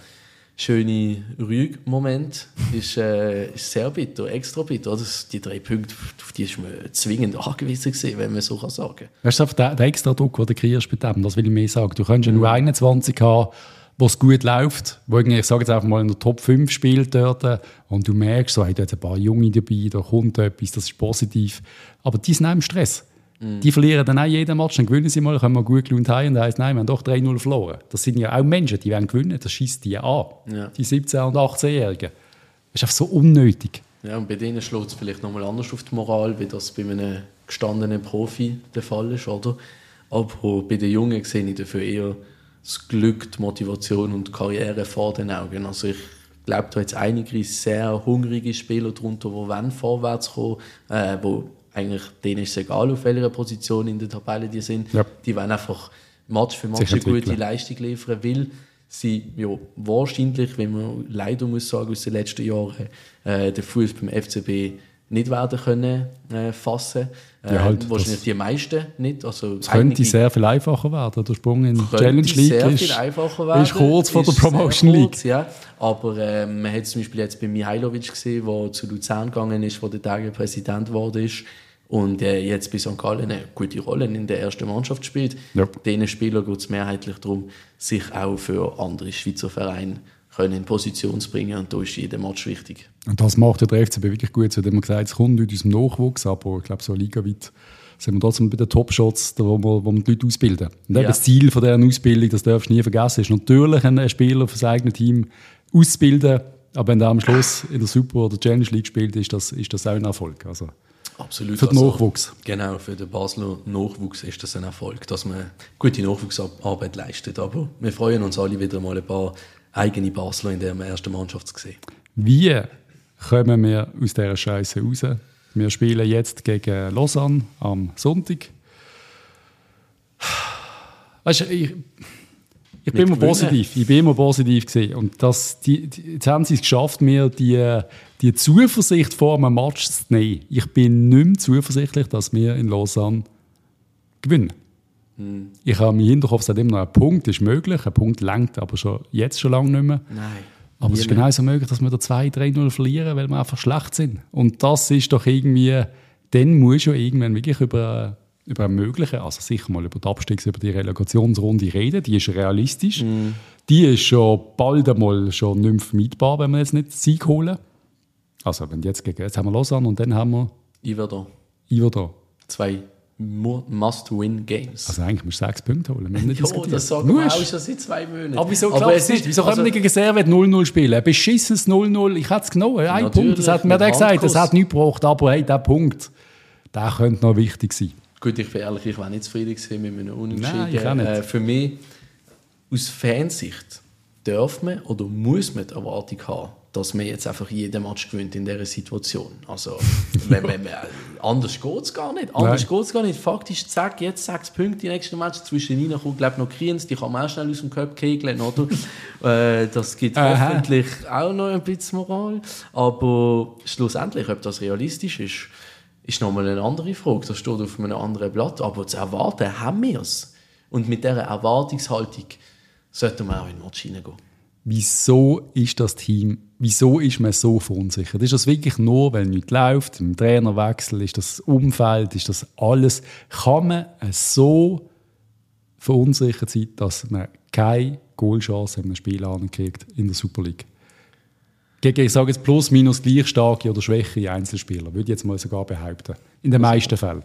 schöne Rüg-Moment ist, äh, ist sehr bitter, extra bitter. Das, die drei Punkte, auf die ist man zwingend angewiesen gewesen, wenn man so kann sagen kann.
Weißt du, der, der extra Druck, den du kriegst bei dem, das will ich mehr sagen. Du kannst ja nur 21 haben, wo es gut läuft, wo ich sage jetzt einfach mal in der Top 5 spielt dort und du merkst, so, hey, da hat ein paar Junge dabei, da kommt etwas, das ist positiv. Aber die sind auch im Stress. Mhm. Die verlieren dann auch jeden Match, dann gewinnen sie mal, kommen wir gut gelaunt heim und dann heisst, nein, wir haben doch 3-0 verloren. Das sind ja auch Menschen, die werden gewinnen, das schießt die an. Ja. Die 17- und 18-Jährigen. Das ist einfach so unnötig.
Ja, und bei denen schlägt es vielleicht nochmal anders auf die Moral, wie das bei einem gestandenen Profi der Fall ist, oder? Aber bei den Jungen sehe ich dafür eher das Glück, die Motivation und die Karriere vor den Augen. Also ich glaube, da jetzt einige sehr hungrige Spieler darunter, die vorwärts kommen, äh, die eigentlich denen ist es egal, auf welcher Position in der Tabelle die sind. Ja. Die wollen einfach Match für Match eine gute Leistung liefern, weil sie ja, wahrscheinlich, wenn man leider muss sagen, aus den letzten Jahren äh, den Fuß beim FCB nicht werden können äh, fassen. Äh, ja, halt, wahrscheinlich die meisten nicht. Also
es könnte sehr viel einfacher werden. Der Sprung in die Challenge League sehr ist, viel einfacher werden. ist kurz vor der Promotion kurz,
League. Ja. Aber äh, man hat zum Beispiel jetzt bei Mihailovic gesehen, der zu Luzern gegangen ist, wo der Tage Präsident geworden ist und äh, jetzt bei St. Gallen eine gute Rolle in der ersten Mannschaft spielt. Ja. Diesen Spielern geht es mehrheitlich darum, sich auch für andere Schweizer Vereine können in Position zu bringen und da ist jeder Match wichtig.
Und das macht der FCB wirklich gut. So, man gesagt, es kommt aus dem Nachwuchs, aber ich glaube, so ligaweit sind wir trotzdem bei den Top-Shots, wo wir, wo wir die Leute ausbilden. Und ja. das Ziel von dieser Ausbildung, das darfst du nie vergessen, ist natürlich einen Spieler für sein eigenes Team auszubilden, aber wenn der am Schluss in der Super- oder Challenge League spielt, ist das, ist das auch ein Erfolg. Also,
Absolut.
Für den also, Nachwuchs.
Genau, für den Basler Nachwuchs ist das ein Erfolg, dass man gute Nachwuchsarbeit leistet. Aber wir freuen uns alle wieder mal ein paar eigene Basler in der ersten Mannschaft zu sehen.
Wie kommen wir aus dieser Scheiße raus? Wir spielen jetzt gegen Lausanne am Sonntag. Weißt du, ich, ich bin immer positiv. Ich bin immer positiv gesehen. Und das, die, die, jetzt haben sie es geschafft, mir die, die Zuversicht vor einem Match zu nehmen. Ich bin nicht mehr zuversichtlich, dass wir in Lausanne gewinnen. Hm. Ich habe im Hinterkopf seit immer noch, ein Punkt ist möglich, ein Punkt lenkt aber schon, jetzt schon lange nicht mehr.
Nein.
Aber es ist genauso möglich, dass wir da 2-3-0 verlieren, weil wir einfach schlecht sind. Und das ist doch irgendwie, dann muss schon irgendwann wirklich über, über mögliche, also sicher mal über die Abstiegs-, über die Relegationsrunde reden, die ist realistisch. Mm. Die ist schon bald einmal schon nicht mehr vermeidbar, wenn wir jetzt nicht Sieg holen. Also wenn jetzt gegen, jetzt haben wir Lausanne und dann haben wir...
Iverdon.
Iverdon.
Zwei Must-Win-Games.
Also eigentlich musst du sechs Punkte holen.
Nicht ja, das sagen wir auch schon seit zwei Monaten.
Aber wieso Aber es nicht? Wieso also, können wir gegen Servet 0-0 spielen? Ein beschissenes 0-0. Ich hätte es genommen. Ein Punkt. Das hat mir der gesagt. Das hat nichts gebraucht. Aber hey, der Punkt, der könnte noch wichtig sein.
Gut, ich bin ehrlich, ich war nicht zufrieden mit einem Unentschieden. Nein. Äh, für mich aus Fansicht darf man oder muss man die Erwartung haben, dass man jetzt einfach jeden Match gewinnt in dieser Situation. Also, wenn, wenn, wenn, anders geht es gar nicht. Anders geht es gar nicht. Faktisch, zack, jetzt sechs Punkte im nächsten Match. Zwischen ihnen kommt, glaube noch Kriens, die kann man auch schnell aus dem Cup kegeln, oder? äh, das gibt Aha. hoffentlich auch noch ein bisschen Moral. Aber schlussendlich, ob das realistisch ist, ist nochmal eine andere Frage. Das steht auf einem anderen Blatt. Aber zu erwarten haben wir es. Und mit dieser Erwartungshaltung sollten wir auch in den Match hineingehen
wieso ist das Team, wieso ist man so verunsichert? Ist das wirklich nur, weil nichts läuft, im Trainerwechsel, ist das Umfeld, ist das alles? Kann man so verunsichert sein, dass man keine Goalchance in Spiel ankriegt in der Super League? Gegen, ich sage jetzt plus, minus gleich starke oder schwächere Einzelspieler, würde ich jetzt mal sogar behaupten. In den meisten Fällen.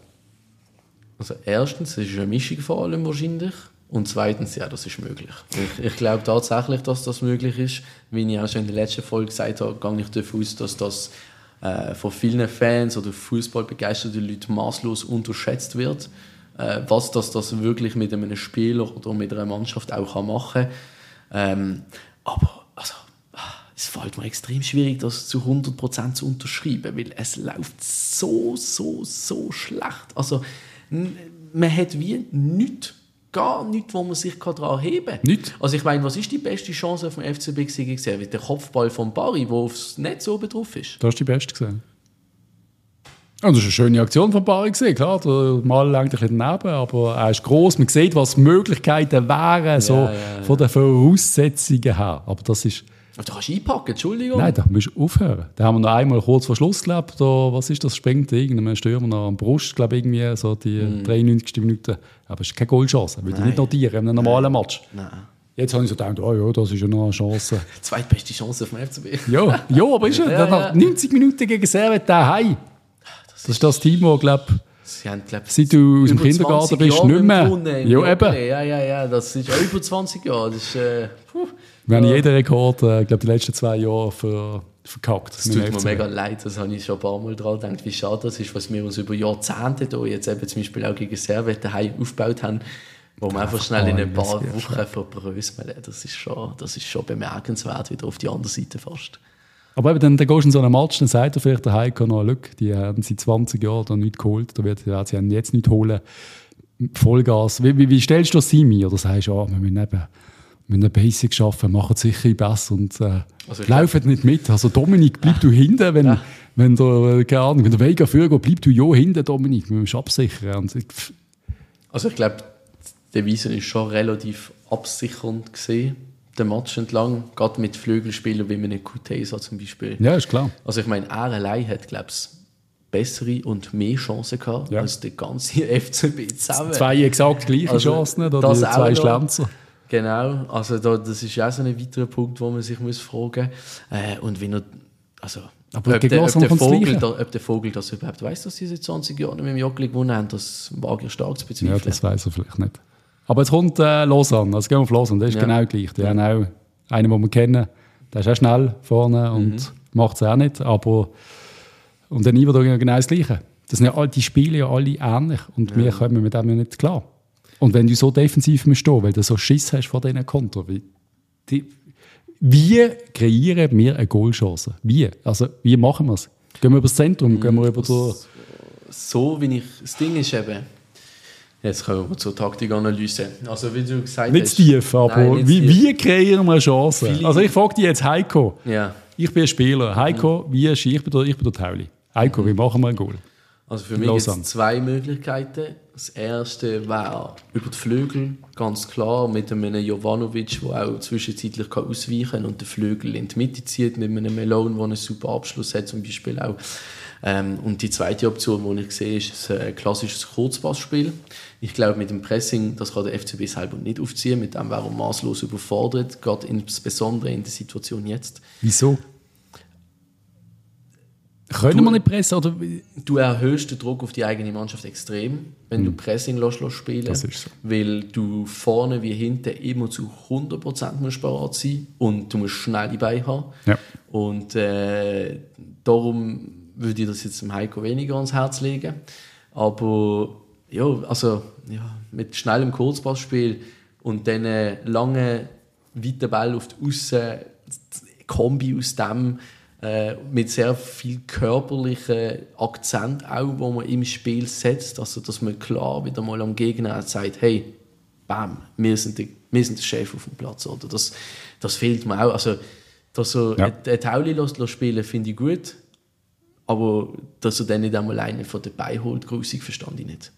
Also erstens, es ist eine Mischung vor allem wahrscheinlich. Und zweitens, ja, das ist möglich. Ich, ich glaube tatsächlich, dass das möglich ist. Wie ich auch schon in der letzten Folge gesagt habe, gehe ich davon aus, dass das äh, von vielen Fans oder fußballbegeisterten Leuten maßlos unterschätzt wird. Äh, was das, das wirklich mit einem Spieler oder mit einer Mannschaft auch machen kann. Ähm, aber also, es fällt mir extrem schwierig, das zu 100% zu unterschreiben, weil es läuft so, so, so schlecht. Also, man hat wie nichts gar nichts, wo man sich daran heben kann.
Nicht?
Also ich meine, was ist die beste Chance auf dem FCB gesehen? Der Kopfball von Barry, der aufs Netz oben drauf ist.
Das ist die beste gesehen. Ja, das ist eine schöne Aktion von Barry gesehen, klar. Der Mal lenkt ein daneben, aber er ist groß. Man sieht, was Möglichkeiten wären, ja, so ja, ja. von den Voraussetzungen her. Aber das ist
da kannst du einpacken, Entschuldigung.
Nein, da musst du aufhören. Da haben wir noch einmal kurz vor Schluss, glaube da, was ist das, springt irgendeinem Stürmer noch am Brust, glaube irgendwie, so die mm. 93. Minute. Aber es ist keine Goalchance, würde ich nicht notieren in einem normalen Match. Nein. Jetzt habe ich so gedacht, oh ja, das ist ja noch eine Chance.
Zweitbeste Chance auf dem FCB.
ja, ja, aber ist ja, ja, ja. 90 Minuten gegen Servet daheim. Das, das ist das Team, das, glaube
Sie haben, glaub,
Seit du aus dem Kindergarten bist, nicht mehr.
Ja, eben. Ja, ja, ja, das ist über 20 Jahre. Das ist, äh,
wir haben jeden Rekord, äh, ich glaube, die letzten zwei Jahre für, verkackt.
Das tut mir mega leid, das habe ich schon ein paar Mal dran gedacht, wie schade das ist, was wir uns über Jahrzehnte hier jetzt eben zum Beispiel auch gegen Servet daheim aufgebaut haben, wo wir einfach schnell in ein paar Wochen verbröseln. Das ist schon, das ist schon bemerkenswert, wieder auf die andere Seite fast.
Aber eben, dann, dann gehst du in so einen Match, dann sagt er vielleicht der Heiko noch, Glück, die haben seit 20 Jahren da nichts geholt, da wird, sie haben jetzt nicht holen. Vollgas. Wie, wie, wie stellst du das ein mir? Oder sagst du, ja, wir müssen eben wenn ihr Basic arbeiten, macht sicher besser und äh, also laufen nicht mit. Also Dominik, bleib ja. du hinten, wenn, ja. wenn der, äh, keine Ahnung, wenn der Vega führt, bleib du ja hinten, Dominik, wir müssen absichern. Und ich,
also ich glaube, der Wiese ist schon relativ absichernd gesehen, der Match entlang, gerade mit Flügelspielern wie mit Kutesa zum Beispiel.
Ja, ist klar.
Also ich meine, er allein hat, glaube ich, bessere und mehr Chancen gehabt ja. als der ganze FCB zusammen.
Zwei exakt gleiche also, Chancen, oder die zwei Schlenzer.
Genau, also da, das ist auch so ein weiterer Punkt, wo man sich muss fragen muss. Äh, und wenn er, also,
aber ob, der, ob, der
Vogel, da, ob der Vogel das überhaupt weiß, dass sie seit 20 Jahren mit dem Joggeli gewonnen haben, das wage ich stark zu bezweifeln.
Ja, das weiß er vielleicht nicht. Aber jetzt kommt äh, Lausanne, also gehen wir auf Lausanne, der ist ja. genau gleich. Die ja. haben auch einen, den wir kennen, der ist auch schnell vorne und mhm. macht es auch nicht, aber und dann Iver genau das Gleiche. Das sind ja all, die spielen ja alle ähnlich und ja. wir kommen mit dem ja nicht klar. Und wenn du so defensiv musst stehen, weil du so Schiss hast vor diesen Konter, wie, die, wie kreieren wir eine Goalchance? Wie? Also, wie machen wir es? Gehen wir über das Zentrum? Gehen wir über das,
so wie ich, das Ding ist eben, jetzt kommen wir zur Taktikanalyse. Also wie du gesagt
nicht hast... Nicht tief, aber nein, wie, wie kreieren wir eine Chance? Also ich frage dich jetzt, Heiko,
ja.
ich bin ein Spieler, Heiko, mhm. wie ist ich bin der, ich bin der Tauli. Heiko, mhm. wie machen wir ein Goal?
Also für mich gibt es zwei Möglichkeiten. Das erste wäre über die Flügel, ganz klar, mit einem Jovanovic, der auch zwischenzeitlich ausweichen kann und den Flügel in die Mitte zieht, mit einem Melone, der einen super Abschluss hat, zum Beispiel auch. Ähm, und die zweite Option, die ich sehe, ist ein klassisches Kurzpassspiel. Ich glaube, mit dem Pressing, das kann der FCB selber nicht aufziehen, mit dem wäre er maßlos überfordert, gerade insbesondere in der Situation jetzt.
Wieso? Können wir nicht pressen? Oder?
Du erhöhst den Druck auf die eigene Mannschaft extrem, wenn mhm. du hm. Pressing lässt, lässt spielen
das ist so.
Weil du vorne wie hinten immer zu 100% musst bereit sein und du musst schnell die Beine haben.
Ja.
Und äh, darum würde ich das jetzt dem Heiko weniger ans Herz legen. Aber ja, also ja, mit schnellem Kurzpassspiel und dann äh, lange weiten Ball auf die Aussen, Kombi aus dem äh, mit sehr viel körperlichen Akzent auch, wo man im Spiel setzt, also dass man klar wieder mal am Gegner sagt, hey, bam, wir sind, die, wir sind der Chef auf dem Platz. Oder? Das, das fehlt mir auch. Also, dass er ja. ein Tauli spielen finde ich gut, aber dass er dann nicht einmal einen von dabei holt, grusig verstand ich nicht.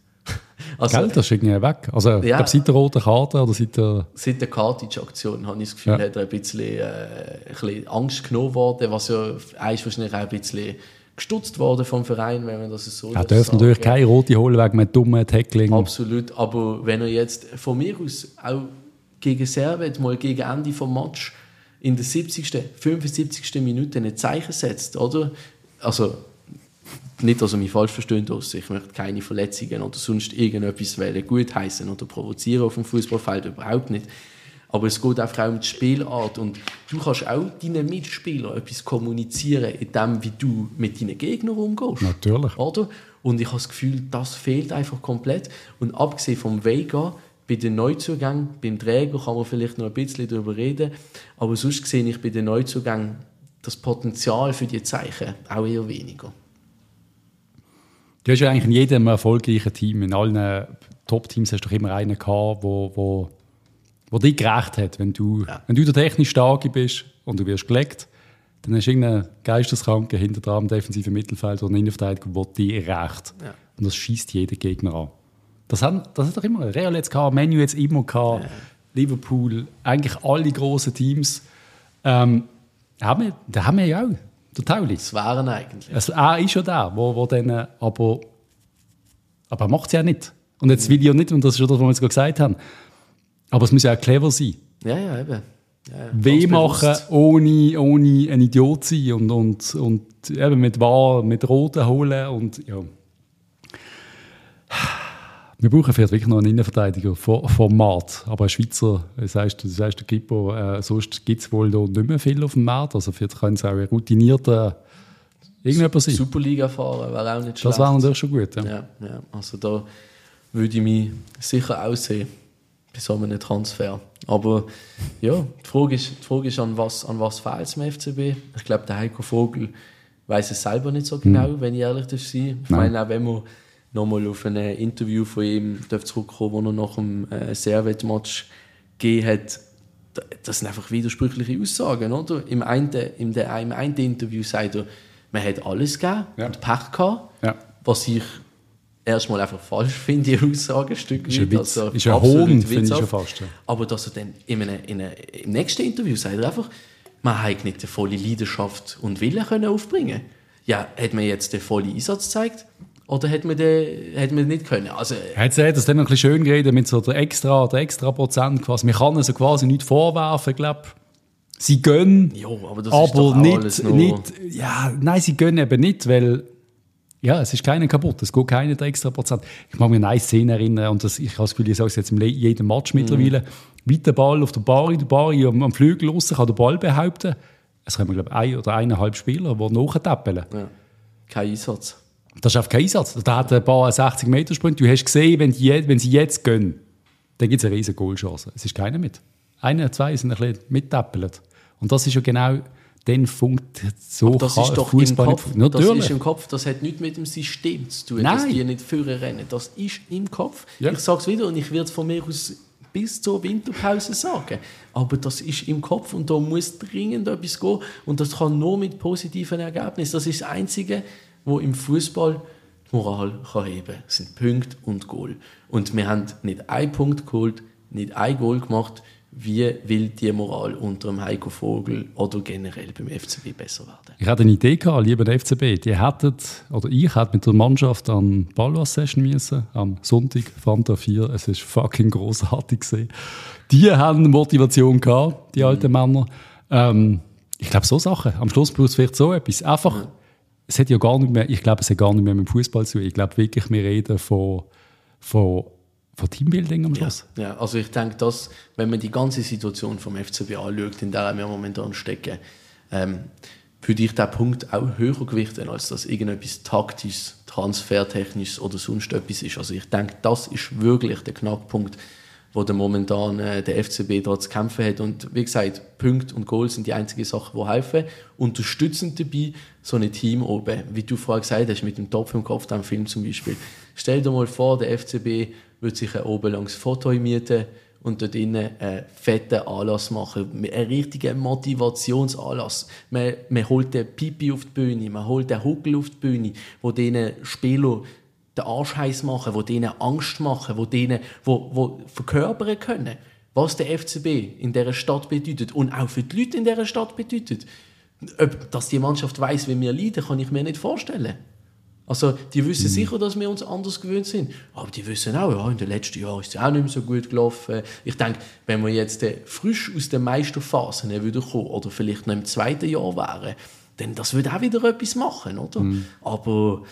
Also, Gell, das ist irgendwie weg. Also, ja, ich glaube, seit der roten Karte oder seit der...
Seit der Cartage-Aktion habe ich das Gefühl, ja. hat er ein bisschen, äh, ein bisschen Angst genommen worden, was ja ist wahrscheinlich auch ein bisschen gestutzt worden vom Verein, wenn man das so
Er darf natürlich keine rote holen wegen einem dummen Tackling.
Absolut, aber wenn er jetzt von mir aus auch gegen Servet mal gegen Ende des Match in der 70., 75. Minute ein Zeichen setzt, oder? Also nicht, dass er mich falsch versteht, ich möchte keine Verletzungen oder sonst irgendetwas gut heißen oder provozieren auf dem Fußballfeld, überhaupt nicht. Aber es geht einfach auch um die Spielart und du kannst auch deinen Mitspielern etwas kommunizieren, in dem, wie du mit deinen Gegnern umgehst.
Natürlich.
Oder? Und ich habe das Gefühl, das fehlt einfach komplett. Und abgesehen vom Vega, bei den Neuzugängen, beim Träger kann man vielleicht noch ein bisschen darüber reden, aber sonst sehe ich bei den Neuzugängen das Potenzial für die Zeichen auch eher weniger.
Du hast ja eigentlich in jedem erfolgreichen Team, in allen Top-Teams hast du immer einen gehabt, wo, wo, wo dich gerecht hat. Wenn du, ja. wenn du der technisch starke bist und du wirst gelegt, dann hast du irgendeinen Geisteskranken hinter dran im defensiven Mittelfeld oder einen Innenverteidiger, der dich rächt. Ja. Und das schießt jeden Gegner an. Das hat, das hat doch immer Real jetzt gehabt, Menu jetzt immer gehabt, ja. Liverpool, eigentlich alle großen Teams. Ähm, haben wir, da haben wir ja auch. Der Tauli.
Das waren eigentlich.
Also, er ist schon der, wo, wo dann, aber, aber er macht es ja nicht. Und jetzt will ich ja nicht, und das ist schon das, was wir jetzt gesagt haben, aber es muss ja auch clever sein.
Ja, ja, eben. Ja,
ja, Weh machen, ohne, ohne ein Idiot sein und, und, und eben mit Wahr, mit Roten holen und ja. Wir brauchen vielleicht wirklich noch einen Innenverteidiger Format. Aber ein Schweizer, das heißt, das heißt der Gippo, äh, sonst gibt es wohl noch nicht mehr viel auf dem Markt. Also vielleicht können es auch ein routinierter irgendjemand sein.
Superliga fahren wäre auch nicht schlecht.
Das wäre natürlich schon gut. Ja.
Ja, ja. Also da würde ich mich sicher aussehen bei so einem Transfer. Aber ja, die Frage ist, die Frage ist an was, an was fehlt es im FCB? Ich glaube, der Heiko Vogel weiß es selber nicht so genau, hm. wenn ich ehrlich sein Ich Nein. meine, auch wenn man nochmal auf ein Interview von ihm zurückkommen, wo er nach dem äh, Servet-Match gegeben hat. Das sind einfach widersprüchliche Aussagen, oder? Im einen, im, der, im einen Interview sagt er, man hat alles gegeben ja. und Pech gehabt,
ja.
was ich erstmal einfach falsch finde, die Aussage ein Stück
weit. Ein, also, ist ein Hohn, finde ich schon fast. Ja.
Aber dass er dann in einem, in einem, im nächsten Interview sagt er einfach, man hat nicht die volle Leidenschaft und Wille können aufbringen Ja, hat man jetzt den vollen Einsatz gezeigt? Oder hätte man, den, hätte man nicht können? Also,
hat sie das dann noch ein bisschen schön geredet mit so der extra, der extra Prozent quasi. Man kann also quasi nicht vorwerfen, glaube Sie gönnen,
jo, aber, das
aber nicht, nicht, ja, nein, sie gönnen eben nicht, weil ja, es ist keiner kaputt, es geht keiner der extra Prozent. Ich mag mich an eine Szene erinnern und das, ich habe das Gefühl, ich sage es jetzt in jedem Match mhm. mittlerweile, weiter Ball auf der Bari, der Bari am, am Flügel raus, kann den Ball behaupten. Es kommen, glaube ich, ein oder eineinhalb Spieler, die nachtappeln.
Ja. Kein Einsatz.
Das ist einfach kein Einsatz. Da hat ein paar 60 Meter Sprint. Du hast gesehen, wenn, die, wenn sie jetzt gehen, dann gibt es eine riesige Goalchance. Es ist keiner mit. Einer, zwei sind ein bisschen mittappelt. Und das ist ja genau dann funkt so
Aber das ist doch Fußball im Kopf. Natürlich. Das ist im Kopf. Das hat nichts mit dem System zu tun, Nein. dass die nicht führen rennen. Das ist im Kopf. Ja. Ich sage es wieder und ich werde es von mir aus bis zur Winterpause sagen. Aber das ist im Kopf und da muss dringend etwas gehen. Und das kann nur mit positiven Ergebnissen. Das ist das Einzige, wo im Fußball die Moral kann heben kann, sind Punkte und Goal. Und wir haben nicht einen Punkt geholt, nicht ein Goal gemacht. Wie will die Moral unter dem Heiko Vogel oder generell beim FCB besser werden?
Ich hatte eine Idee gehabt, lieber der FCB. Die hättet, oder ich hätte mit der Mannschaft an Ballwas-Session müssen, am Sonntag, Fanta 4. Es ist fucking großartig gesehen. Die haben Motivation gehabt, die alten mhm. Männer. Ähm, ich glaube, so Sachen. Am Schluss braucht es vielleicht so etwas. Einfach es hat ja gar nicht mehr, ich glaube, es hat gar nicht mehr mit dem Fußball zu tun. Ich glaube wirklich, wir reden von, von, von Teambuilding am Schluss.
Ja, ja, also ich denke, dass, wenn man die ganze Situation vom FCB anschaut, in der wir momentan stecken, ähm, würde ich diesen Punkt auch höher gewichten, als dass irgendetwas taktisches, transfertechnisches oder sonst etwas ist. Also ich denke, das ist wirklich der Knackpunkt, wo der momentan äh, der FCB dort zu kämpfen hat. Und wie gesagt, Punkte und Goals sind die einzigen Sachen, die helfen. Unterstützend dabei so ein Team oben, wie du vorher gesagt hast, mit dem Topf im Kopf, dem Film zum Beispiel. Stell dir mal vor, der FCB würde sich oben langs Foto mieten und dort innen einen fetten Anlass machen. Einen richtigen Motivationsanlass. Man, man holt den Pipi auf die Bühne, man holt den Huckel auf die Bühne, wo diesen Spieler den Arsch heiß machen, wo denen Angst machen, wo denen, wo, wo verkörpern können, was der FCB in dieser Stadt bedeutet und auch für die Leute in dieser Stadt bedeutet. Ob, dass die Mannschaft weiß, wie wir leiden, kann ich mir nicht vorstellen. Also, die wissen mhm. sicher, dass wir uns anders gewöhnt sind. Aber die wissen auch, ja, in den letzten Jahren ist es auch nicht mehr so gut gelaufen. Ich denke, wenn wir jetzt äh, frisch aus den Meisterphasen wieder kommen oder vielleicht noch im zweiten Jahr wären, dann das würde auch wieder etwas machen, oder? Mhm. Aber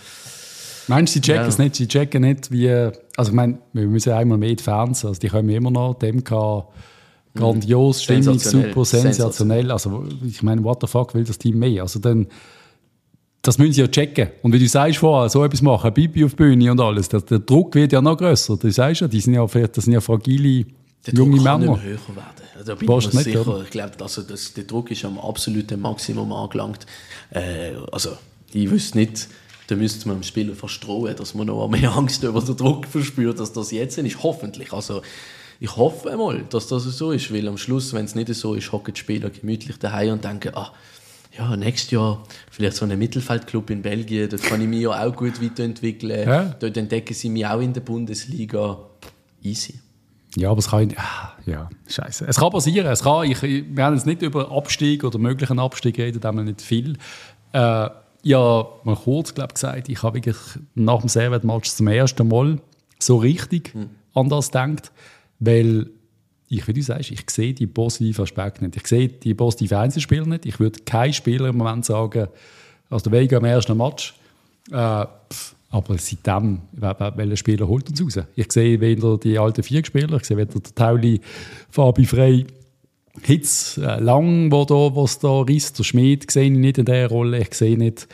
Meinst du, sie checken ja. es nicht? Sie checken nicht, wie. Also, ich meine, wir müssen einmal mehr in die Fans. Also, die kommen immer noch. Dem kann grandios, stimmig, super, sensationell. Also, ich meine, what the fuck will das Team mehr? Also, dann. Das müssen sie ja checken. Und wie du sagst vorher, so etwas machen, Bibi auf die Bühne und alles, der, der Druck wird ja noch grösser. Du sagst ja, die sind ja, das sind ja fragile der junge Druck Männer. Kann
höher werden. Da bin ich mir sicher. Oder? Ich glaube, also das, der Druck ist am absoluten Maximum angelangt. Äh, also, ich wüsste nicht, dann müsste man dem Spieler verstrohen, dass man noch mehr Angst über den Druck verspürt, dass das jetzt ist. Hoffentlich. Also, ich hoffe einmal, dass das so ist, weil am Schluss, wenn es nicht so ist, hocken die Spieler gemütlich daheim und denken, ah, ja, nächstes Jahr vielleicht so einen Mittelfeldclub in Belgien, dort kann ich mich ja auch gut weiterentwickeln. Ja. Dort entdecken sie mich auch in der Bundesliga. Easy.
Ja, aber es kann. Ja, scheiße. Es kann passieren. Es kann, ich, wir haben jetzt nicht über Abstieg oder möglichen Abstieg reden, da haben wir nicht viel. Äh, ja, mal kurz glaub, gesagt, ich habe wirklich nach dem Servet-Match zum ersten Mal so richtig mhm. an das gedacht, weil ich, wie du sagst, ich sehe die positiven Aspekte nicht. Ich sehe die positiven Einzelspieler nicht. Ich würde kein Spieler im Moment sagen, also der Vega im ersten Match, äh, pff, aber seitdem, welcher Spieler holt uns raus? Ich sehe weder die alten vier Spieler, ich sehe weder der Tauli, Fabi Frey, Hitz äh, lang, wo da, was da risst. Der Schmied sehe ich nicht in dieser Rolle. Ich sehe nicht,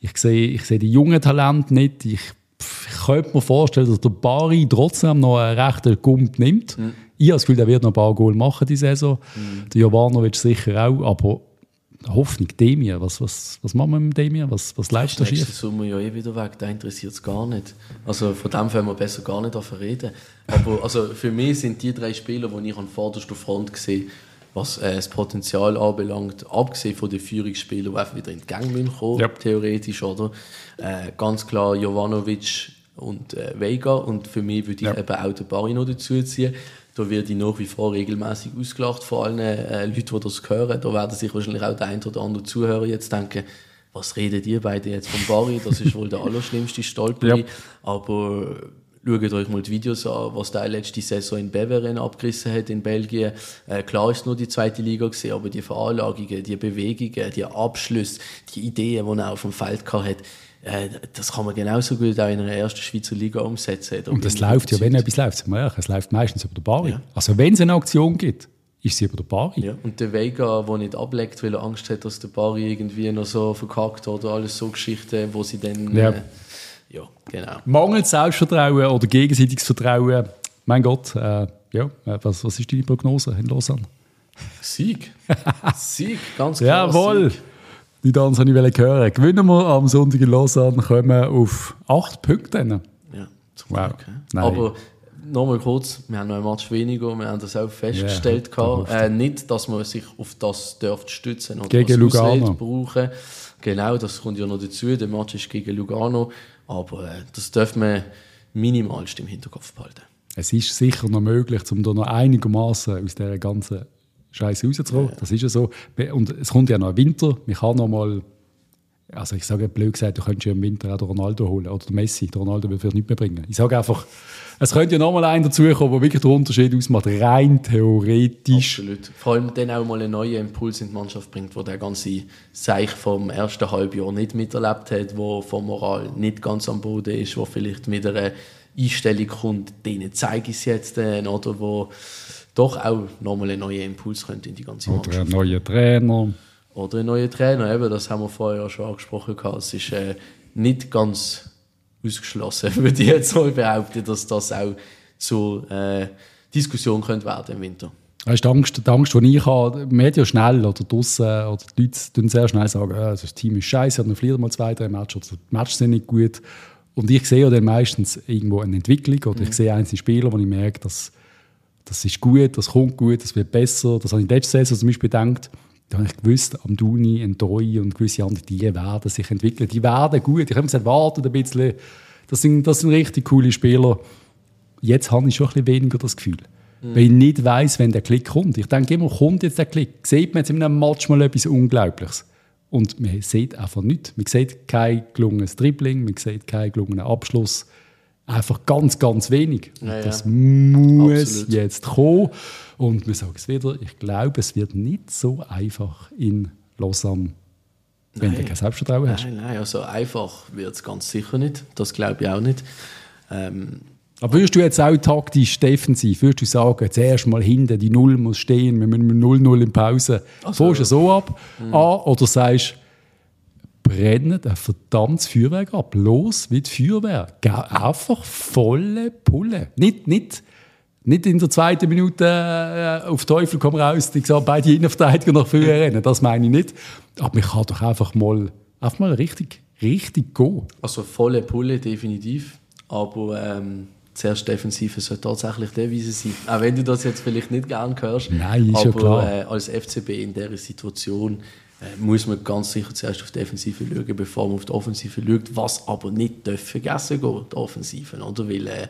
ich sehe, ich sehe die jungen Talente nicht. Ich, ich könnte mir vorstellen, dass der Bari trotzdem noch einen rechten Gump nimmt. Mhm. Ich habe das Gefühl, der wird noch ein paar Goal machen diese Saison. Mhm. Der Jovanovic sicher auch, aber Hoffnung, Demir, was, was, was machen wir mit Demir? Was, was leistet er
schief? Nächsten Sommer ja eh wieder weg, der interessiert es gar nicht. Also von dem können wir besser gar nicht reden. Aber also für mich sind die drei Spieler, die ich an vorderster Front gesehen was äh, das Potenzial anbelangt, abgesehen von den Führungsspielern, die einfach wieder in die Gang kommen, yep. theoretisch, oder? Äh, ganz klar Jovanovic und äh, Vega und für mich würde ich yep. eben auch den Barry noch dazu ziehen. Da werde ich nach wie vor regelmäßig ausgelacht von allen äh, Leuten, die das hören. Da werden sich wahrscheinlich auch der ein oder andere Zuhörer jetzt denken, was redet ihr beide jetzt von Barry? Das ist wohl der allerschlimmste Stolper. Yep. Aber Schaut euch mal die Videos an, was der letzte Saison in Beveren abgerissen hat in Belgien. Äh, klar ist nur die zweite Liga gesehen, aber die Veranlagungen, die Bewegungen, die Abschlüsse, die Ideen, die er auf dem Feld hatte, äh, das kann man genauso gut auch in einer ersten Schweizer Liga umsetzen.
Und es läuft ja, wenn etwas läuft, es läuft meistens über der Bari. Ja. Also wenn es eine Aktion gibt, ist sie über der Bari.
Ja, und der Vega, der nicht ableckt, weil er Angst hat, dass der Bari irgendwie noch so verkackt oder alles so Geschichten, wo sie dann... Ja. Äh, ja, genau.
Mangelt Selbstvertrauen oder gegenseitiges Vertrauen. Mein Gott, äh, ja, was, was ist deine Prognose in Lausanne?
Sieg. Sieg, ganz klar.
Jawohl. Sieg. Die Tanz habe ich hören. Gewinnen wir am Sonntag in Lausanne, kommen wir auf acht Punkte.
Ja, zum wow. Glück. Nein. Aber nochmal kurz, wir haben noch ein Match weniger, wir haben das auch festgestellt. Yeah, äh, nicht, dass man sich auf das dürfte stützen oder
gegen Lugano
brauchen. Genau, das kommt ja noch dazu. Der Match ist gegen Lugano. Aber äh, das dürfen wir minimalst im Hinterkopf behalten.
Es ist sicher noch möglich, um da noch einigermaßen aus dieser ganzen Scheiße rauszukommen. Ja. Das ist ja so. Und es kommt ja noch Winter. Man kann noch mal also ich sage blöd gesagt, du könntest ja im Winter auch den Ronaldo holen oder den Messi. Der Ronaldo wird vielleicht nicht mehr bringen. Ich sage einfach, es könnte ja nochmal einer dazukommen, der wirklich den Unterschied ausmacht, rein theoretisch.
Absolut. Vor allem dann auch mal einen neuen Impuls in die Mannschaft bringt, wo der ganze Seich vom ersten Halbjahr nicht miterlebt hat, wo vom Moral nicht ganz am Boden ist, wo vielleicht mit einer Einstellung kommt, denen zeige ich es jetzt, dann, oder wo doch auch nochmal einen neuen Impuls könnte in die ganze
Mannschaft. Oder ein neuer Trainer.
Oder ein neuer Trainer, eben, das haben wir vorher schon angesprochen. Es ist äh, nicht ganz ausgeschlossen, würde ich jetzt mal behaupten, dass das auch zu, äh, Diskussion könnte werden im Winter.
Weißt, die, Angst, die Angst, die ich habe, Medien schnell oder draussen, oder die Leute tun sehr schnell sagen, äh, das Team ist scheiße, dann verliert mal zwei, drei Matches, oder die Matches sind nicht gut. Und ich sehe ja dann meistens irgendwo eine Entwicklung, oder mhm. ich sehe einzelne Spieler, wo ich merke, dass das ist gut, das kommt gut, das wird besser. Das habe ich in der letzten Saison zum Beispiel gedacht, da habe ich gewusst, am Duni, Doi und gewisse andere, die werden sich entwickeln. Die werden gut. Ich habe gesagt, wartet ein bisschen. Das sind, das sind richtig coole Spieler. Jetzt habe ich schon ein bisschen weniger das Gefühl. Mhm. Weil ich nicht weiß, wenn der Klick kommt. Ich denke immer, kommt jetzt der Klick? Sieht man jetzt in einem Match mal etwas Unglaubliches? Und man sieht einfach nichts. Man sieht kein gelungenes Dribbling, man sieht keinen gelungenen Abschluss. Einfach ganz, ganz wenig. Ja, das ja. muss Absolut. jetzt kommen. Und wir sagen es wieder, ich glaube, es wird nicht so einfach in Lausanne, wenn nein. du kein Selbstvertrauen hast.
Nein, nein, also einfach wird es ganz sicher nicht. Das glaube ich auch nicht. Ähm,
aber würdest du jetzt auch taktisch defensiv, würdest du sagen, zuerst mal hinten, die Null muss stehen, wir müssen 0-0 in Pause, also, du so ab? Mh. An, oder sagst brennen ein verdammtes Feuerwerk ab, los die Feuerwehr. Einfach volle Pulle. Nicht, nicht, nicht in der zweiten Minute äh, auf Teufel komm raus, die sagen, beide Innenverteidiger nach vorne rennen, das meine ich nicht. Aber man kann doch einfach mal, einfach mal richtig, richtig gehen.
Also volle Pulle definitiv, aber... Ähm zuerst Defensive soll tatsächlich Devise sein. Auch wenn du das jetzt vielleicht nicht gern hörst.
Nein, ist
aber,
ja klar.
Äh, als FCB in dieser Situation muss man ganz sicher zuerst auf die Defensive schauen, bevor man auf die Offensive schaut, was aber nicht vergessen geht, die Offensive. Oder? Weil, äh,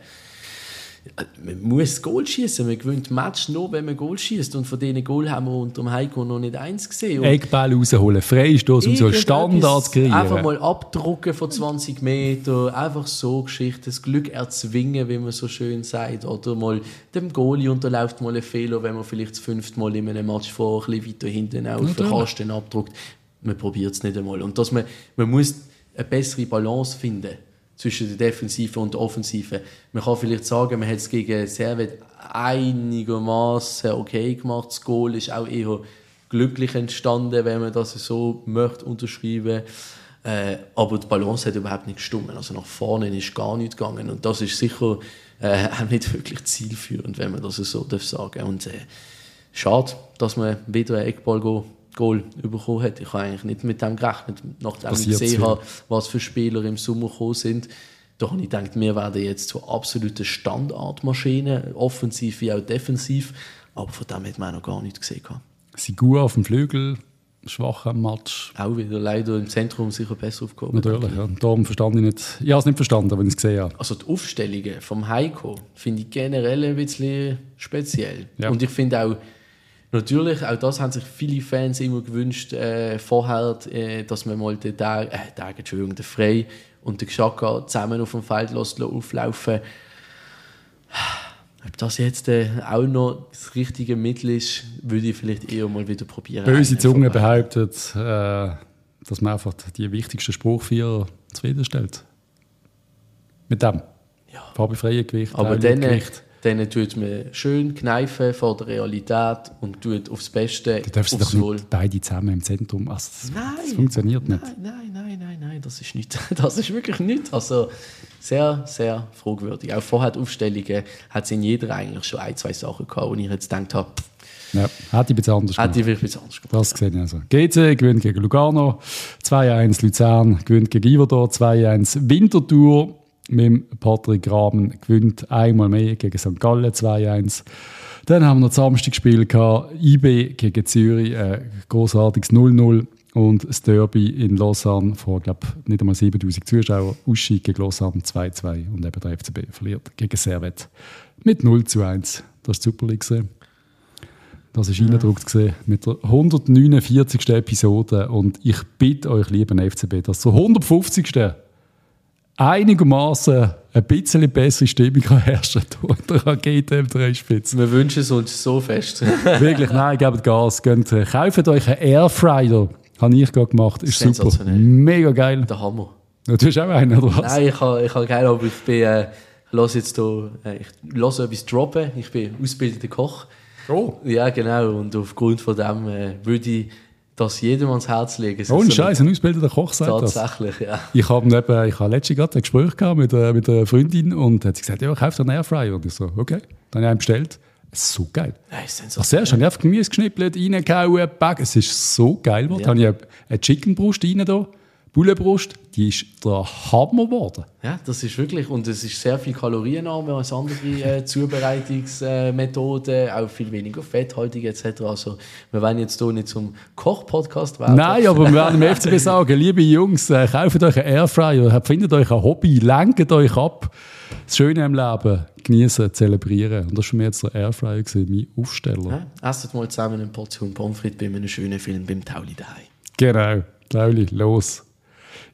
man muss Goal schießen. Man gewinnt Match nur, wenn man Goal schießt. Und von diesen Goal haben wir unter dem Heiko noch nicht eins gesehen.
Eckball rausholen, Freistoß und so Standards
kreieren. Einfach mal abdrucken von 20 Metern, einfach so Geschichten, das Glück erzwingen, wie man so schön sagt. Oder mal dem Goalie unterläuft mal ein Fehler, wenn man vielleicht das fünfte Mal in einem Match vor ein bisschen weiter hinten auf den Kasten abdruckt. Man probiert es nicht einmal. Und dass man, man muss eine bessere Balance finden zwischen der Defensive und der Offensive. Man kann vielleicht sagen, man hat es gegen Servet einigermaßen okay gemacht. Das Goal ist auch eher glücklich entstanden, wenn man das so möchte unterschreiben. Äh, aber die Balance hat überhaupt nicht gestimmt. Also nach vorne ist gar nichts gegangen. Und das ist sicher äh, auch nicht wirklich zielführend, wenn man das so darf sagen Und äh, schade, dass man wieder einen Eckball geht Goal bekommen hat. Ich habe eigentlich nicht mit dem gerechnet, nachdem Passiert ich gesehen habe, was für Spieler im Sommer gekommen sind. Da habe ich gedacht, wir werden jetzt zu absoluten Standardmaschinen, offensiv wie auch defensiv. Aber von dem hat man noch gar nichts gesehen.
Sie gut auf dem Flügel, schwach am Match.
Auch wieder leider im Zentrum sicher besser aufgehoben.
Natürlich, ja. Darum verstand ich nicht. Ich habe es nicht verstanden, wenn ich es gesehen habe.
Also die Aufstellungen vom Heiko finde ich generell ein bisschen speziell. Ja. Und ich finde auch, Natürlich, auch das haben sich viele Fans immer gewünscht, äh, vorher, äh, dass man mal den Tag, äh, Tag, Entschuldigung, den Frey und den Xhaka zusammen auf dem Feld lässt, auflaufen Ob das jetzt äh, auch noch das richtige Mittel ist, würde ich vielleicht eher mal wieder probieren.
Böse Zunge behauptet, äh, dass man einfach die wichtigsten Spruchvierer zufriedenstellt. Mit dem. Ja. Fabi Freie Gewicht,
Aber dann, Gewicht dann tut man schön kneifen vor der Realität und tut aufs Beste.
Du darfst doch nicht beide zusammen im Zentrum. Also das, nein, das funktioniert
nicht.
Nein,
nein, nein, nein, das ist nicht. Das ist wirklich nicht. Also sehr, sehr fragwürdig. Auch vorher die Aufstellungen hat es in jeder eigentlich schon ein, zwei Sachen gehabt, wo ich jetzt gedacht habe,
ja, hätte ich ein bisschen anders
gemacht. Hätte ich ein bisschen anders
gemacht. Das gesehen also. GC gewinnt gegen Lugano, 2-1 Luzern gewinnt gegen Iverdor, 2-1 Winterthur mit Patrick Graben gewinnt einmal mehr gegen St. Gallen 2-1. Dann haben wir noch das Samstagspiel gehabt, IB gegen Zürich, äh, großartiges 0-0 und das Derby in Lausanne vor, glaube nicht einmal 7000 Zuschauern. Uschi gegen Lausanne 2-2 und eben der FCB verliert gegen Servet mit 0 1. Das ist super gesehen. Das ist ja. eindruckt gesehen mit der 149. Episode und ich bitte euch, lieben FCB, dass zur 150 einigermaßen ein bisschen bessere Stimmung kann herrschen durch der Rakete im Dreispitz.
Wir wünschen es uns so fest.
Wirklich, nein, gebt Gas. Geht, äh, kauft euch einen Airfryer. Habe ich gerade gemacht. Ist super. Mega geil.
Der Hammer.
Ja, du hast auch einen, oder was?
Nein, ich habe ich ha geil, aber ich bin, äh, lass jetzt hier, äh, ich lasse etwas droppen. Ich bin ausgebildeter Koch.
Oh.
Ja, genau. Und aufgrund von dem äh, würde ich das jedem ans Herz legen.
Ohne Scheiß, ein ausgebildeter Koch sagt
Tatsächlich, das. ja.
Ich habe eben, ich habe letztens gerade ein Gespräch gehabt mit, äh, mit einer Freundin und hat sie gesagt, ja, kauf dir einen Airfryer. Und ich so, okay. Dann habe ich einen bestellt. Es ist so geil. Ja, ist also erst habe ich einfach Gemüse geschnippelt, reingehauen, Es ist so geil geworden. Ja. Dann habe ich eine Chickenbrust rein da. Bullenbrust, die ist der Hammer geworden.
Ja, das ist wirklich, und es ist sehr viel kalorienarmer als andere äh, Zubereitungsmethoden, auch viel weniger fetthaltig etc. Also wir wollen jetzt hier nicht zum Koch-Podcast
werden. Nein, aber wir werden im FCB sagen, liebe Jungs, äh, kauft euch einen Airfryer, findet euch ein Hobby, lenkt euch ab. Das Schöne im Leben, genießen, zelebrieren. Und das war für mich jetzt der Airfryer, mein Aufsteller.
Ja, esset mal zusammen eine Portion Pommes frites bei einem schönen Film beim Tauli daheim.
Genau, Tauli, los.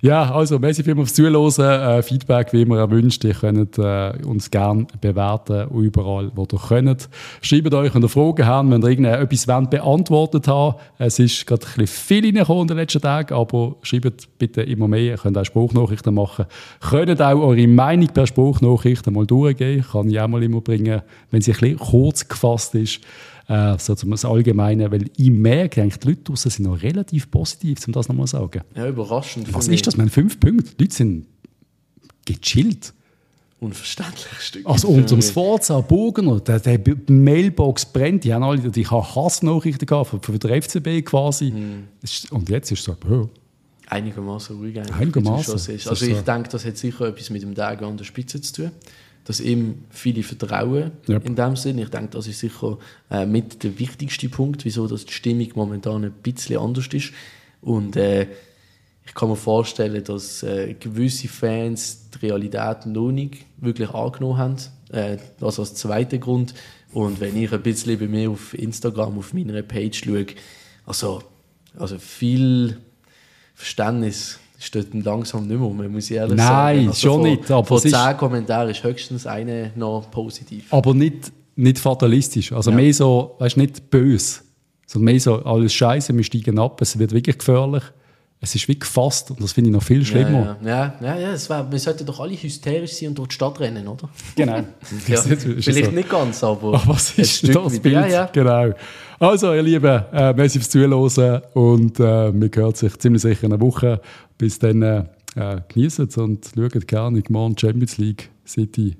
Ja, also, merci vielmals fürs Zuhören. Äh, Feedback, wie immer erwünscht. Ihr könnt äh, uns gerne bewerten, überall, wo ihr könnt. Schreibt euch, wenn ihr Fragen habt, wenn ihr irgendetwas beantwortet habt. Es ist gerade ein bisschen viel reingekommen in den letzten Tagen, aber schreibt bitte immer mehr. Ihr könnt auch Spruchnachrichten machen. Könnt auch eure Meinung per Spruchnachrichten mal durchgehen. Kann ich auch mal immer bringen, wenn sie ein bisschen kurz gefasst ist äh, so zum Allgemeinen, weil ich merke, eigentlich, die Leute draussen sind noch relativ positiv, um das nochmal zu sagen.
Ja, überraschend.
Was ist das? Wir haben fünf Punkte. Die Leute sind gechillt.
Unverständlich Stück.
Also und ums Forza, Bogener, der, der Mailbox brennt, die haben alle die Hassnachrichten gehabt von, von der FCB quasi. Hm. Und jetzt ist es so, oh.
Einigermaßen ruhig
eigentlich. Einigermaßen.
Also ich denke, das hat sicher etwas mit dem Tag an der Spitze zu tun dass ihm viele vertrauen yep. in dem Sinn. Ich denke, das ist sicher äh, mit der wichtigste Punkt, wieso dass die Stimmung momentan ein bisschen anders ist. Und äh, ich kann mir vorstellen, dass äh, gewisse Fans die Realität noch nicht wirklich angenommen haben. Äh, das als zweiter Grund. Und wenn ich ein bisschen bei mir auf Instagram, auf meiner Page schaue, also, also viel Verständnis steht langsam nicht mehr um, muss ich ehrlich
Nein,
sagen.
Nein, also schon von, nicht.
Aber von zehn Kommentaren ist höchstens eine noch positiv.
Aber nicht, nicht fatalistisch. Also ja. mehr so, weißt nicht böse, sondern mehr so, alles Scheiße, wir steigen ab, es wird wirklich gefährlich. Es ist wie gefasst und das finde ich noch viel schlimmer.
Ja, ja, ja, ja es wär, wir sollten doch alle hysterisch sein und durch die Stadt rennen, oder?
Genau.
ja, vielleicht so. nicht ganz, aber.
Aber was ist das Bild? Ja, ja. Genau. Also, ihr Lieben, äh, merci fürs Zuhören und äh, wir hören sich ziemlich sicher in einer Woche. Bis dann äh, genießen und schaut gerne morgen Champions League City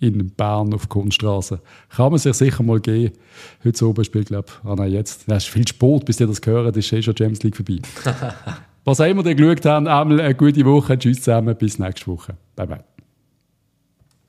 in Bern auf Kunststraße. Kann man sich sicher mal geben. Heute oben spielt, glaube ich, ah nein, jetzt. Es ist viel Sport, bis ihr das gehört, ist eh schon Champions League vorbei. Was auch immer ihr geschaut habt, einmal eine gute Woche. Tschüss zusammen, bis nächste Woche. Bye bye.